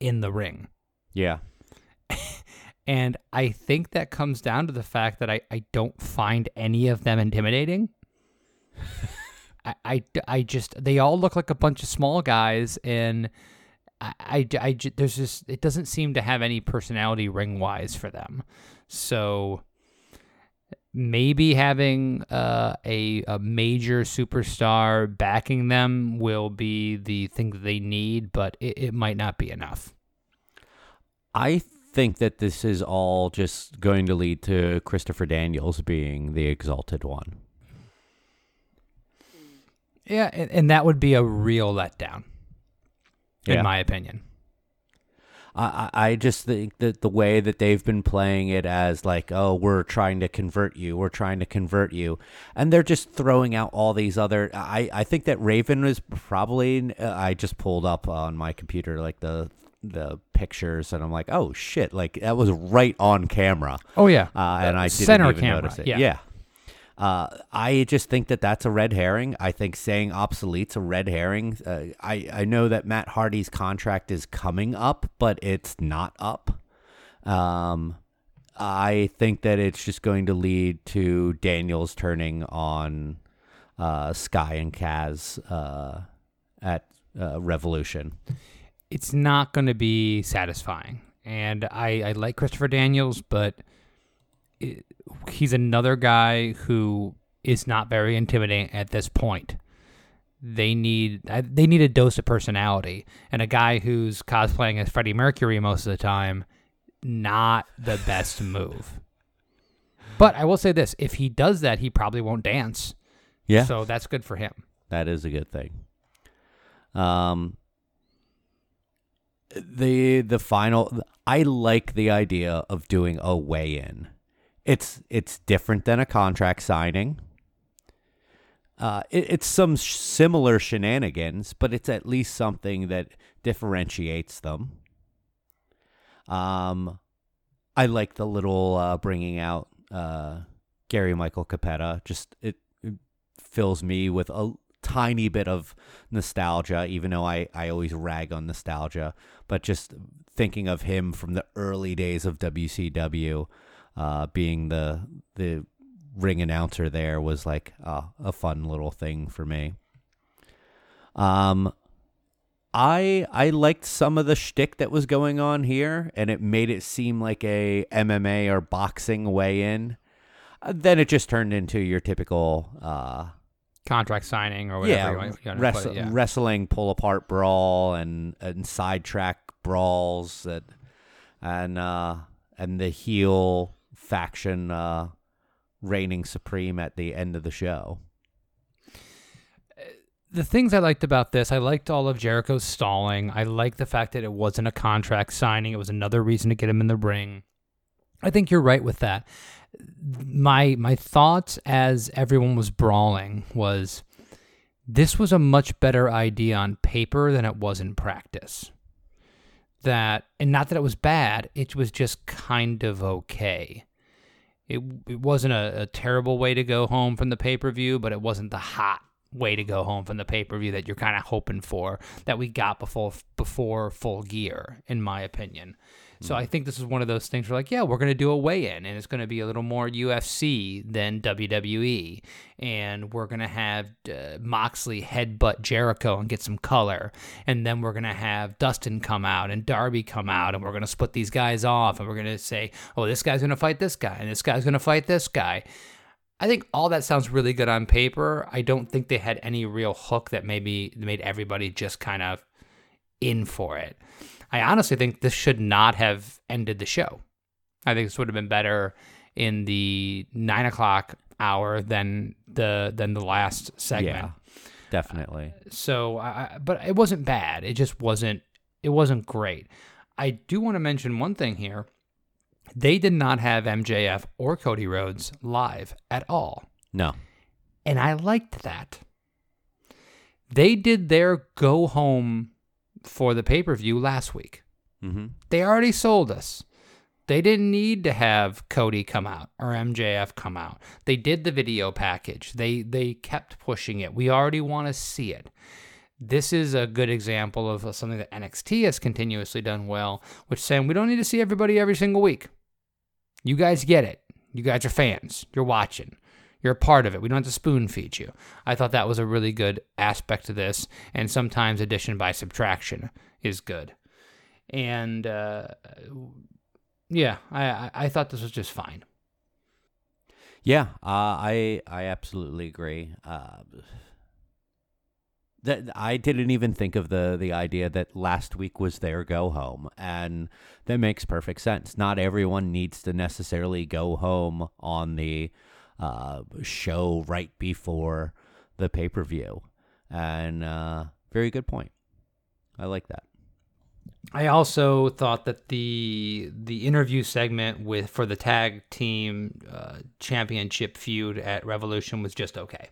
in the ring. Yeah. And I think that comes down to the fact that I, I don't find any of them intimidating. I, I, I just, they all look like a bunch of small guys, and I, I, I there's just, it doesn't seem to have any personality ring wise for them. So maybe having uh, a a major superstar backing them will be the thing that they need, but it, it might not be enough. I think that this is all just going to lead to Christopher Daniels being the exalted one. Yeah, and, and that would be a real letdown, in Yeah. my opinion. I, I just think that the way that they've been playing it as like, oh, we're trying to convert you, we're trying to convert you, and they're just throwing out all these other. I I think that Raven was probably. I just pulled up on my computer like the the pictures, and I'm like, oh shit, like that was right on camera. Oh yeah, uh, and I didn't center even camera, notice it. yeah. Uh, I just think that that's a red herring. I think saying obsolete's a red herring. Uh, I I know that Matt Hardy's contract is coming up, but it's not up. Um, I think that it's just going to lead to Daniels turning on uh, Sky and Kaz uh, at uh, Revolution. it's not going to be satisfying. And I, I like Christopher Daniels, but it, he's another guy who is not very intimidating at this point. They need they need a dose of personality, and a guy who's cosplaying as Freddie Mercury most of the time, not the best move. But I will say this: if he does that, he probably won't dance. Yeah, So that's good for him. That is a good thing. Um the the final I like the idea of doing a weigh in. It's it's different than a contract signing. Uh, it, it's some similar shenanigans, but it's at least something that differentiates them. Um, I like the little uh, bringing out uh, Gary Michael Cappetta. Just it, it fills me with a tiny bit of nostalgia, even though I, I always rag on nostalgia. But just thinking of him from the early days of WCW, uh, being the the ring announcer there was like uh, a fun little thing for me. Um, I I liked some of the shtick that was going on here, and it made it seem like a MMA or boxing weigh in. Uh, then it just turned into your typical uh, Contract signing or whatever yeah, you want, you to wrest- put it, yeah. wrestling pull apart brawl and and sidetrack brawls that and uh and the heel faction uh reigning supreme at the end of the show. the things I liked about this, I liked all of Jericho's stalling. I liked the fact that it wasn't a contract signing. It was another reason to get him in the ring. I think you're right with that. My my thoughts as everyone was brawling was this was a much better idea on paper than it was in practice. That and not that it was bad, it was just kind of okay. It it wasn't a, a terrible way to go home from the pay per view, but it wasn't the hot way to go home from the pay per view that you're kind of hoping for that we got before before full gear, in my opinion. So I think this is one of those things where like, yeah, we're gonna do a weigh in, and it's gonna be a little more UFC than WWE, and we're gonna have uh, Moxley headbutt Jericho and get some color, and then we're gonna have Dustin come out and Darby come out, and we're gonna split these guys off, and we're gonna say, oh, this guy's gonna fight this guy, and this guy's gonna fight this guy. I think all that sounds really good on paper. I don't think they had any real hook that maybe made everybody just kind of in for it. I honestly think this should not have ended the show. I think this would have been better in the nine o'clock hour than the than the last segment. Yeah, definitely. So, I, I- but it wasn't bad. It just wasn't. It wasn't great. I do want to mention one thing here. They did not have MJF or Cody Rhodes live at all. No. And I liked that. They did their go home for the pay per view last week. Mm-hmm. They already sold us. They didn't need to have Cody come out or MJF come out. They did the video package. They they kept pushing it. We already want to see it. This is a good example of something that NXT has continuously done well, which is saying we don't need to see everybody every single week. You guys get it. You guys are fans. You're watching. You're a part of it. We don't have to spoon feed you. I thought that was a really good aspect to this, and sometimes addition by subtraction is good. And uh, yeah, I, I thought this was just fine. Yeah, uh, I I absolutely agree. Uh, that I didn't even think of the the idea that last week was their go home, and that makes perfect sense. Not everyone needs to necessarily go home on the uh, show right before the pay per view, and uh, very good point. I like that. I also thought that the the interview segment with for the tag team uh, championship feud at Revolution was just okay.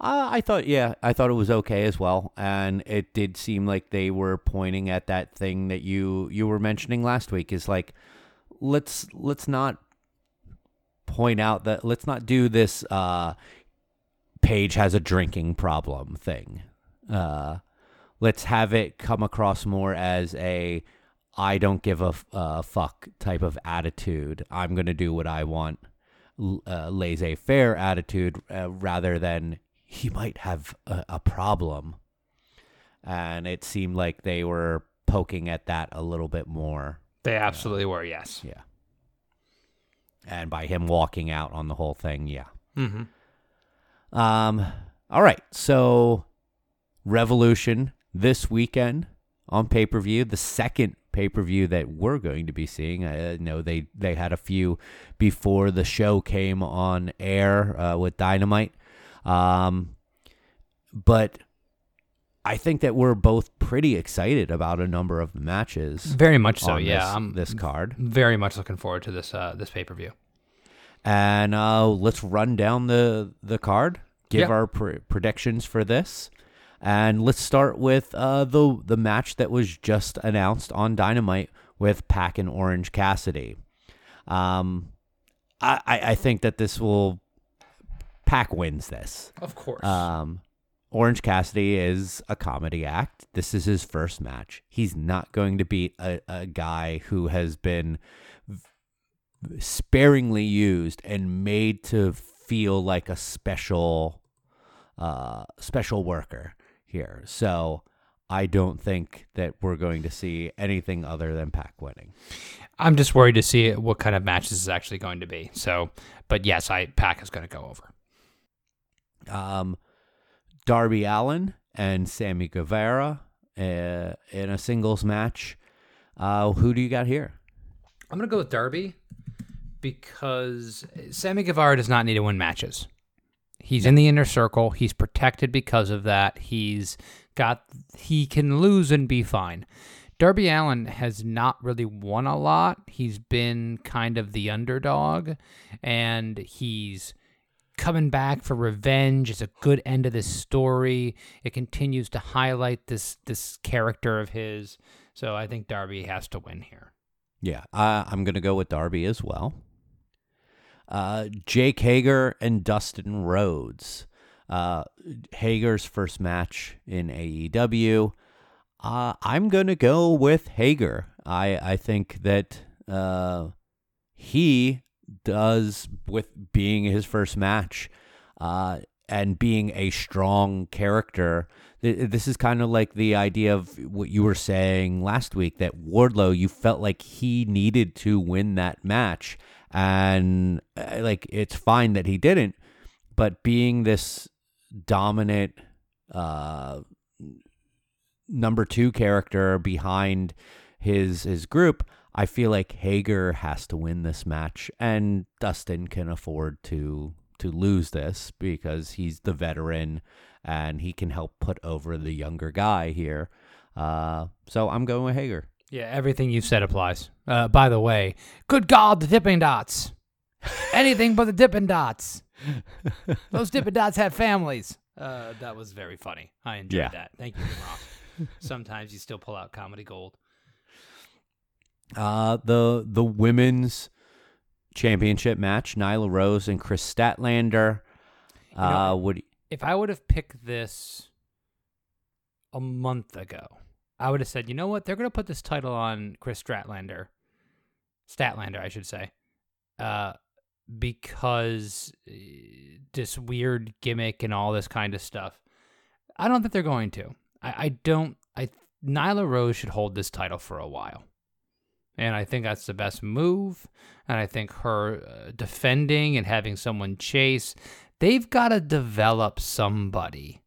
Uh, I thought, yeah, I thought it was okay as well, and it did seem like they were pointing at that thing that you you were mentioning last week. Is like, let's let's not point out that let's not do this. Uh, Page has a drinking problem thing. Uh, let's have it come across more as a I don't give a uh, fuck type of attitude. I'm gonna do what I want, uh, laissez faire attitude, uh, rather than he might have a, a problem. And it seemed like they were poking at that a little bit more. They absolutely were, yes. Yeah. And by him walking out on the whole thing, yeah. Mm-hmm. Um. All right. So, Revolution this weekend on pay per view, the second pay per view that we're going to be seeing. I know they they had a few before the show came on air uh, with Dynamite, um, but I think that we're both pretty excited about a number of matches. Very much so, yeah. This, I'm this card. very much looking forward to this uh, this pay per view. and uh, let's run down the the card. Give Yeah. our pr- predictions for this, and let's start with uh, the the match that was just announced on Dynamite with Pac and Orange Cassidy. Um, I I, I think that this will Pac wins this. Of course. Um, Orange Cassidy is a comedy act. This is his first match. He's not going to beat a, a guy who has been sparingly used and made to feel like a special, uh, special worker here. So I don't think that we're going to see anything other than Pac winning. I'm just worried to see what kind of match this is actually going to be. So, but yes, I Pac is going to go over. um, Darby Allin and Sammy Guevara uh, in a singles match. Uh, who do you got here? I'm going to go with Darby because Sammy Guevara does not need to win matches. He's in the inner circle. He's protected because of that. He's got he can lose and be fine. Darby Allin has not really won a lot. He's been kind of the underdog and he's coming back for revenge. is a good end of this story. It continues to highlight this this character of his. So I think Darby has to win here. Yeah, I'm going to go with Darby as well. Uh, Jake Hager and Dustin Rhodes. Uh, Hager's first match in AEW. Uh, I'm going to go with Hager. I, I think that uh, he does, with being his first match uh, and being a strong character, this is kind of like the idea of what you were saying last week that Wardlow, you felt like he needed to win that match. And uh, like, it's fine that he didn't, but being this dominant, uh, number two character behind his his group, I feel like Hager has to win this match, and Dustin can afford to to lose this because he's the veteran and he can help put over the younger guy here. Uh, so I'm going with Hager. Yeah, everything you've said applies. Uh, by the way, good God, the dipping Dots. Anything but the dipping Dots. Those dipping Dots have families. Uh, that was very funny. I enjoyed Yeah. that. Thank you, Ross. Sometimes you still pull out comedy gold. Uh, the the women's championship match, Nyla Rose and Kris Statlander. Uh, know, would If I would have picked this a month ago, I would have said, you know what? They're going to put this title on Kris Statlander, Statlander, I should say. Uh, because uh, this weird gimmick and all this kind of stuff. I don't think they're going to. I, I don't. I Nyla Rose should hold this title for a while. And I think that's the best move. And I think her uh, defending and having someone chase, they've got to develop somebody.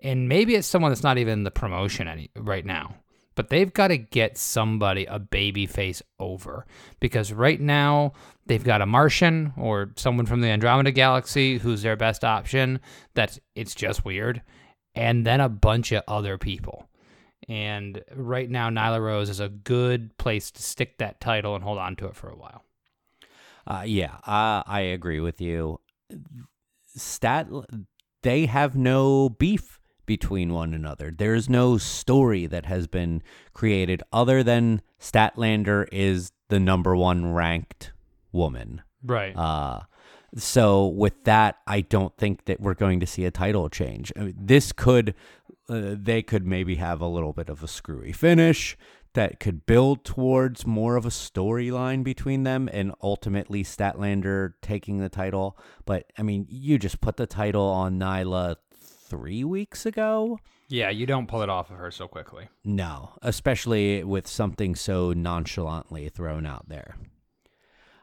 And maybe it's someone that's not even in the promotion any right now. But they've got to get somebody a baby face over because right now they've got a Martian or someone from the Andromeda Galaxy who's their best option. That's it's just weird, and then a bunch of other people. And right now, Nyla Rose is a good place to stick that title and hold on to it for a while. Uh, yeah, uh, I agree with you. Stat, they have no beef between one another. There's no story that has been created other than Statlander is the number one ranked woman. Right. Uh, so with that, I don't think that we're going to see a title change. I mean, this could, uh, they could maybe have a little bit of a screwy finish that could build towards more of a storyline between them and ultimately Statlander taking the title. But I mean, you just put the title on Nyla three weeks ago. yeah, you don't pull it off of her so quickly. No, especially with something so nonchalantly thrown out there.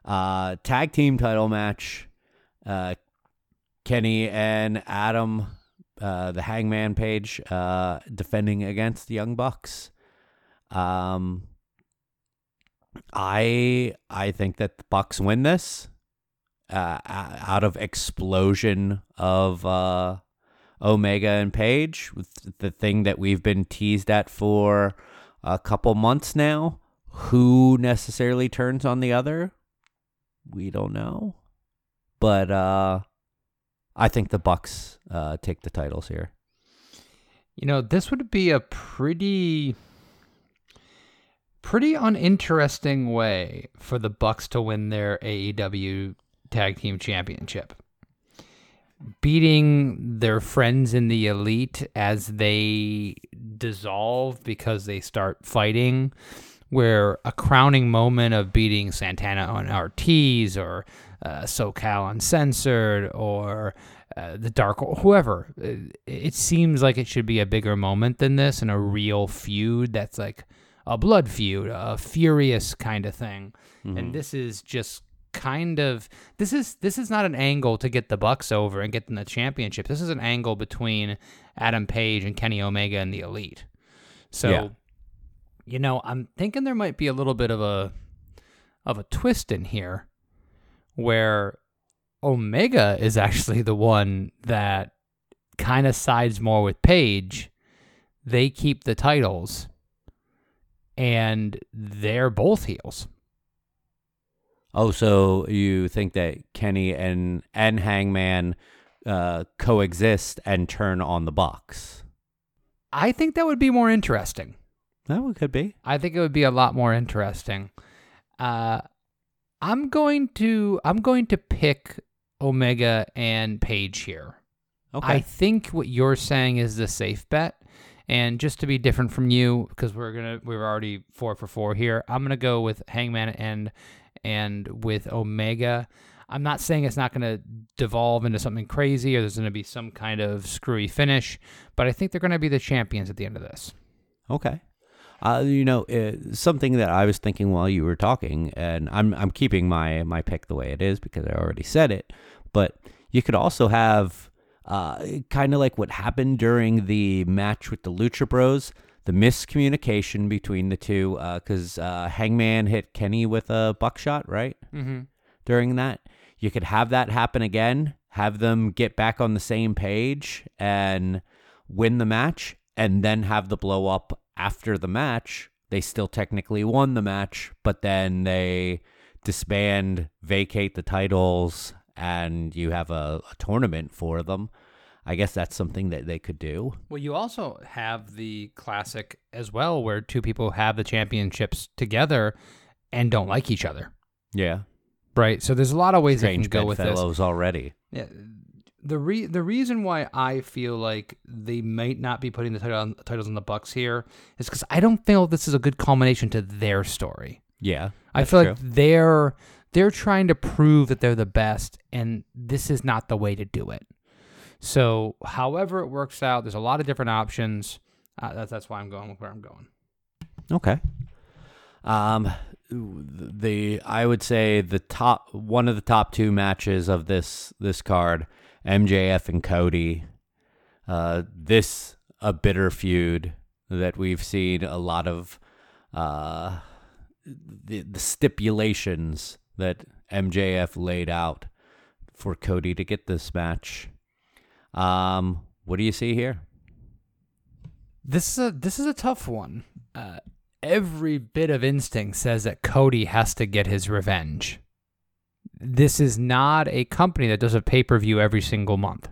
Uh, tag team title match. Uh, Kenny and Adam, uh, the Hangman Page, uh, defending against the Young Bucks. Um, I I think that the Bucks win this. Uh, out of explosion of uh, Omega and Page, the thing that we've been teased at for a couple months now. Who necessarily turns on the other? We don't know. But uh I think the Bucks uh take the titles here. You know, this would be a pretty pretty uninteresting way for the Bucks to win their AEW Tag Team Championship. Beating their friends in the elite as they dissolve because they start fighting, where a crowning moment of beating Santana on Ortiz or uh, SoCal Uncensored or uh, the Dark whoever. It, it seems like it should be a bigger moment than this and a real feud that's like a blood feud, a furious kind of thing. And this is just kind of this is this is not an angle to get the Bucks over and get them the championship. This is an angle between Adam Page and Kenny Omega and the Elite. So Yeah. you know, I'm thinking there might be a little bit of a of a twist in here where Omega is actually the one that kind of sides more with Page. They keep the titles and they're both heels. Oh, so you think that Kenny and and Hangman uh coexist and turn on the Bucks? I think that would be more interesting. That would could be. I think it would be a lot more interesting. Uh, I'm going to I'm going to pick Omega and Page here. Okay. I think what you're saying is the safe bet. And just to be different from you, because we're gonna we're already four for four here, I'm gonna go with Hangman and and with Omega. I'm not saying it's not gonna devolve into something crazy or there's gonna be some kind of screwy finish, but I think they're gonna be the champions at the end of this. Okay. Uh, you know, uh, something that I was thinking while you were talking, and I'm I'm keeping my my pick the way it is because I already said it. But you could also have uh, kind of like what happened during the match with the Lucha Bros, the miscommunication between the two, because uh, Hangman hit Kenny with a buckshot, right? Mm-hmm. during that. You could have that happen again, have them get back on the same page and win the match, and then have the blow up after the match. They still technically won the match, but then they disband, vacate the titles, and you have a, a tournament for them. I guess that's something that they could do. Well, you also have the classic as well, where two people have the championships together and don't like each other, Yeah. right? So there's a lot of ways Strange they can go with this. bedfellows already. Yeah, the re- the reason why I feel like they might not be putting the title on, titles on the Bucks here is because I don't feel this is a good culmination to their story. Yeah. I feel true. like they're they're trying to prove that they're the best, and this is not the way to do it. So, however it works out, there's a lot of different options. Uh, that's that's why I'm going with where I'm going. Okay. Um, the I would say the top one of the top two matches of this this card, MJF and Cody. Uh, this a bitter feud that we've seen a lot of uh, the, the stipulations that MJF laid out for Cody to get this match. Um, what do you see here? This is a this is a tough one. Uh, every bit of instinct says that Cody has to get his revenge. This is not a company that does a pay per view every single month.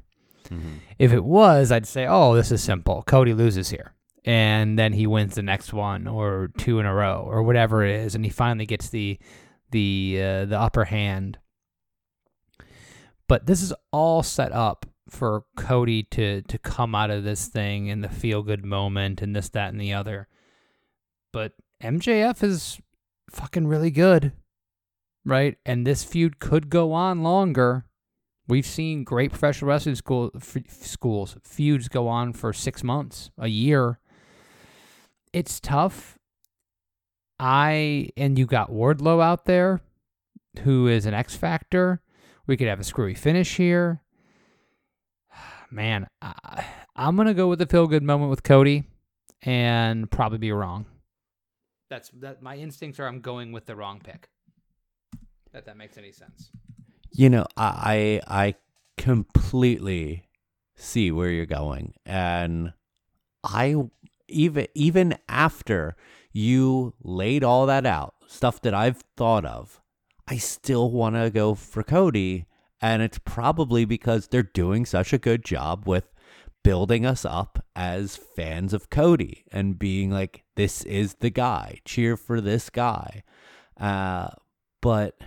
If it was, I'd say, oh, this is simple. Cody loses here. And then he wins the next one or two in a row or whatever it is, and he finally gets the the uh, the upper hand. But this is all set up for Cody to to come out of this thing in the feel good moment and this, that, and the other. But MJF is fucking really good, right? And this feud could go on longer. We've seen great professional wrestling school f- schools feuds go on for six months, a year. It's tough. I and you got Wardlow out there, who is an X factor. We could have a screwy finish here. Man, I, I'm gonna go with the feel good moment with Cody, and probably be wrong. That's that. My instincts are I'm going with the wrong pick. That that makes any sense. You know, I I completely see where you're going, and I even even after you laid all that out, stuff that I've thought of, I still want to go for Cody, and it's probably because they're doing such a good job with building us up as fans of Cody and being like, this is the guy, cheer for this guy. Uh, but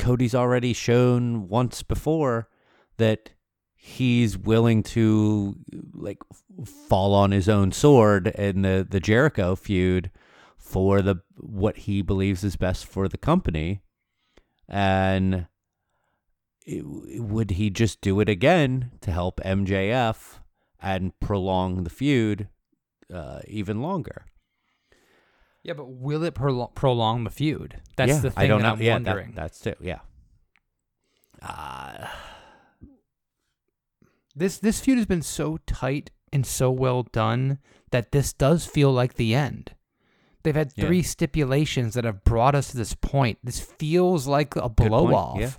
Cody's already shown once before that he's willing to like fall on his own sword in the the Jericho feud for the what he believes is best for the company. And it- would he just do it again to help MJF and prolong the feud uh, even longer Yeah, but will it prolo- prolong the feud? That's yeah, the thing I don't that know I'm yeah, that- wondering. that's it yeah uh, This this feud has been so tight and so well done that this does feel like the end. They've had Yeah. three stipulations that have brought us to this point. This feels like a blow off. yeah.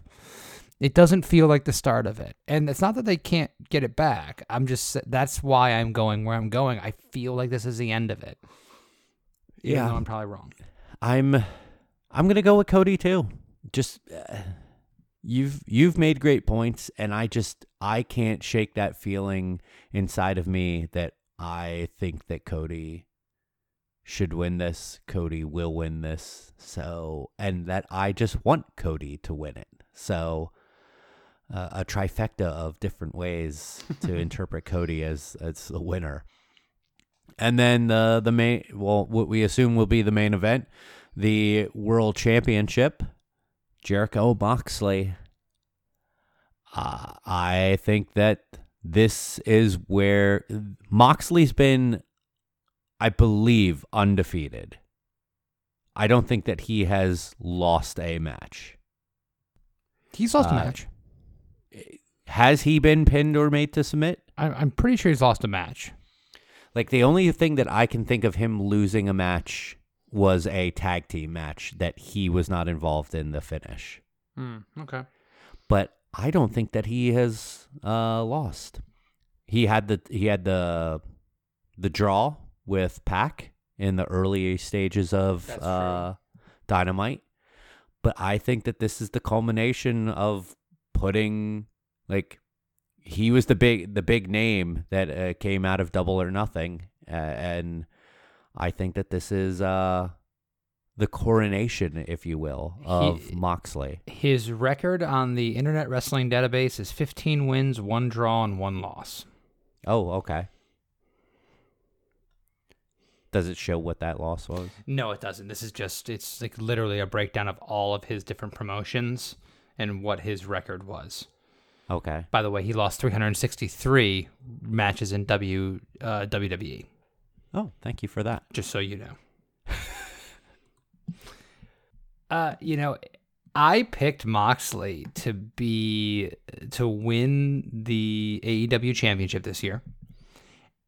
It doesn't feel like the start of it. And it's not that they can't get it back. I'm just that's why I'm going where I'm going. I feel like this is the end of it. Yeah. I'm probably wrong. I'm I'm gonna go with Cody too. Just uh, you've you've made great points, and I just I can't shake that feeling inside of me that I think that Cody should win this. Cody will win this. So and that I just want Cody to win it. So. Uh, a trifecta of different ways to interpret Cody as as a winner. And then the the main, well, what we assume will be the main event, the World Championship, Jericho Moxley. Uh, I think that this is where Moxley's been, I believe, undefeated. I don't think that he has lost a match. He's lost a Uh, match. Has he been pinned or made to submit? I'm, I'm pretty sure he's lost a match. Like the only thing that I can think of him losing a match was a tag team match that he was not involved in the finish. okay. But I don't think that he has uh, lost. He had the he had the the draw with Pac in the early stages of uh, Dynamite. But I think that this is the culmination of putting like he was the big the big name that uh, came out of Double or Nothing, uh, and I think that this is uh, the coronation, if you will, of He- Moxley. His record on the Internet Wrestling Database is 15 wins, one draw, and one loss. Oh, okay. Does it show what that loss was? No, it doesn't. This is just, it's like literally a breakdown of all of his different promotions and what his record was. Okay. By the way, he lost 363 matches in W uh, WWE, Oh, thank you for that. just so you know. Uh, you know, I picked Moxley to be to win the AEW championship this year.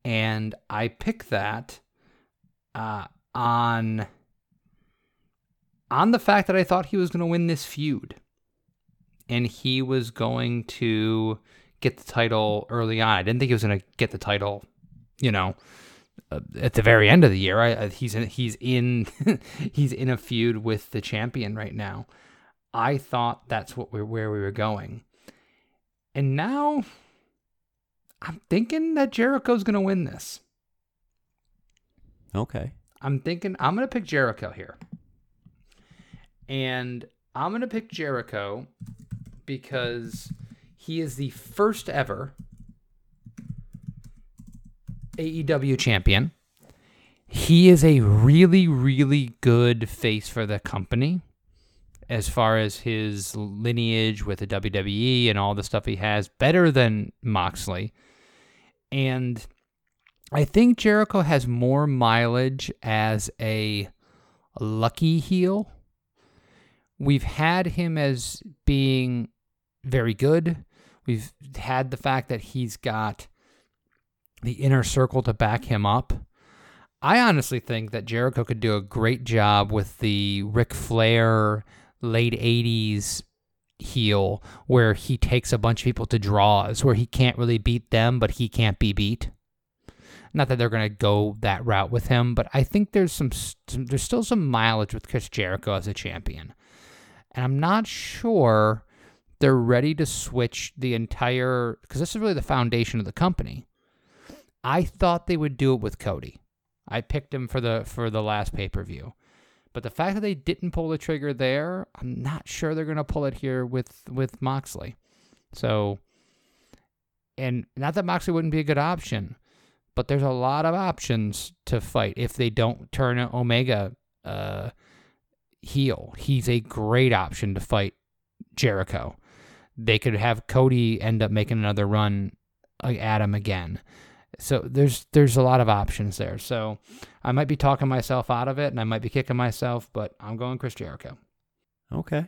And I picked that uh, on on the fact that I thought he was going to win this feud. And he was going to get the title early on. I didn't think he was going to get the title, you know, uh, at the very end of the year. I, he's in, he's in he's in a feud with the champion right now. I thought that's what we where we were going, and now I'm thinking that Jericho's going to win this. Okay. I'm thinking I'm going to pick Jericho here. And I'm going to pick Jericho because he is the first ever AEW champion. He is a really, really good face for the company as far as his lineage with the WWE and all the stuff he has, better than Moxley. And I think Jericho has more mileage as a lucky heel. We've had him as being very good. We've had the fact that he's got the inner circle to back him up. I honestly think that Jericho could do a great job with the Ric Flair late 80s heel where he takes a bunch of people to draws where he can't really beat them, but he can't be beat. Not that they're going to go that route with him, but I think there's some, some there's still some mileage with Chris Jericho as a champion. And I'm not sure they're ready to switch the entire because this is really the foundation of the company. I thought they would do it with Cody. I picked him for the for the last pay-per-view. But the fact that they didn't pull the trigger there, I'm not sure they're going to pull it here with with Moxley. So and not that Moxley wouldn't be a good option, but there's a lot of options to fight if they don't turn Omega uh, heel. He's a great option to fight Jericho. They could have Cody end up making another run at him again. So there's there's a lot of options there. So I might be talking myself out of it, and I might be kicking myself, but I'm going Chris Jericho. Okay.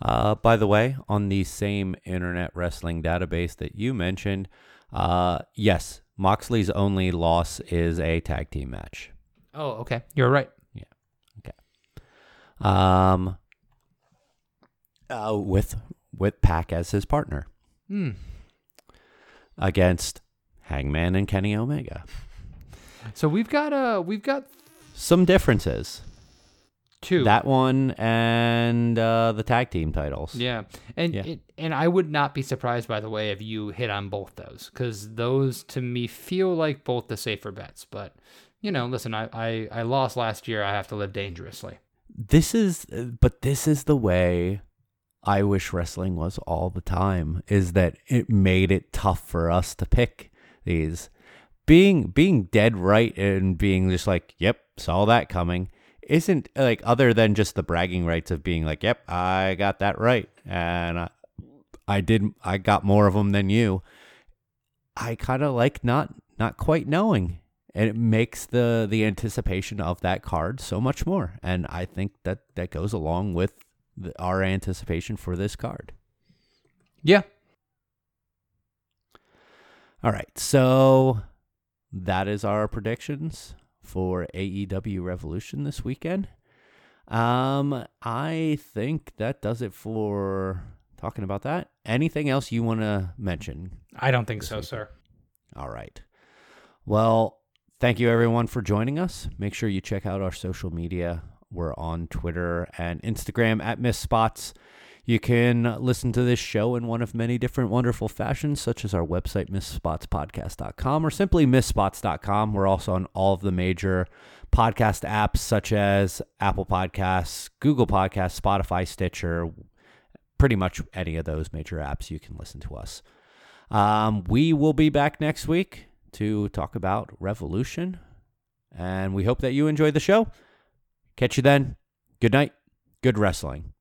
Uh, by the way, on the same internet wrestling database that you mentioned, uh, yes, Moxley's only loss is a tag team match. Oh, okay. You're right. Yeah. Okay. Um, uh, with with Pac as his partner Hmm. against Hangman and Kenny Omega. So we've got uh we've got Some differences. two. That one and uh, the tag team titles. Yeah, and Yeah. It, and I would not be surprised by the way if you hit on both those because those to me feel like both the safer bets. But you know, listen, I, I I lost last year. I have to live dangerously. This is, but this is the way I wish wrestling was all the time. Is that it made it tough for us to pick these. Being being dead right and being just like, yep, saw that coming, isn't like other than just the bragging rights of being like, yep, I got that right, and I, I did, I got more of them than you. I kind of like not not quite knowing, and it makes the the anticipation of that card so much more. And I think that that goes along with the, our anticipation for this card. Yeah. All right, so that is our predictions for AEW Revolution this weekend. Um, I think that does it for talking about that. Anything else you want to mention? I don't think so, sir. All right. Well, thank you everyone for joining us. Make sure you check out our social media. We're on Twitter and Instagram at Miss Spots. You can listen to this show in one of many different wonderful fashions, such as our website, MissSpotsPodcast.com, or simply MissSpots.com. We're also on all of the major podcast apps, such as Apple Podcasts, Google Podcasts, Spotify, Stitcher, pretty much any of those major apps you can listen to us. Um, we will be back next week to talk about Revolution, and we hope that you enjoy the show. Catch you then. Good night. Good wrestling.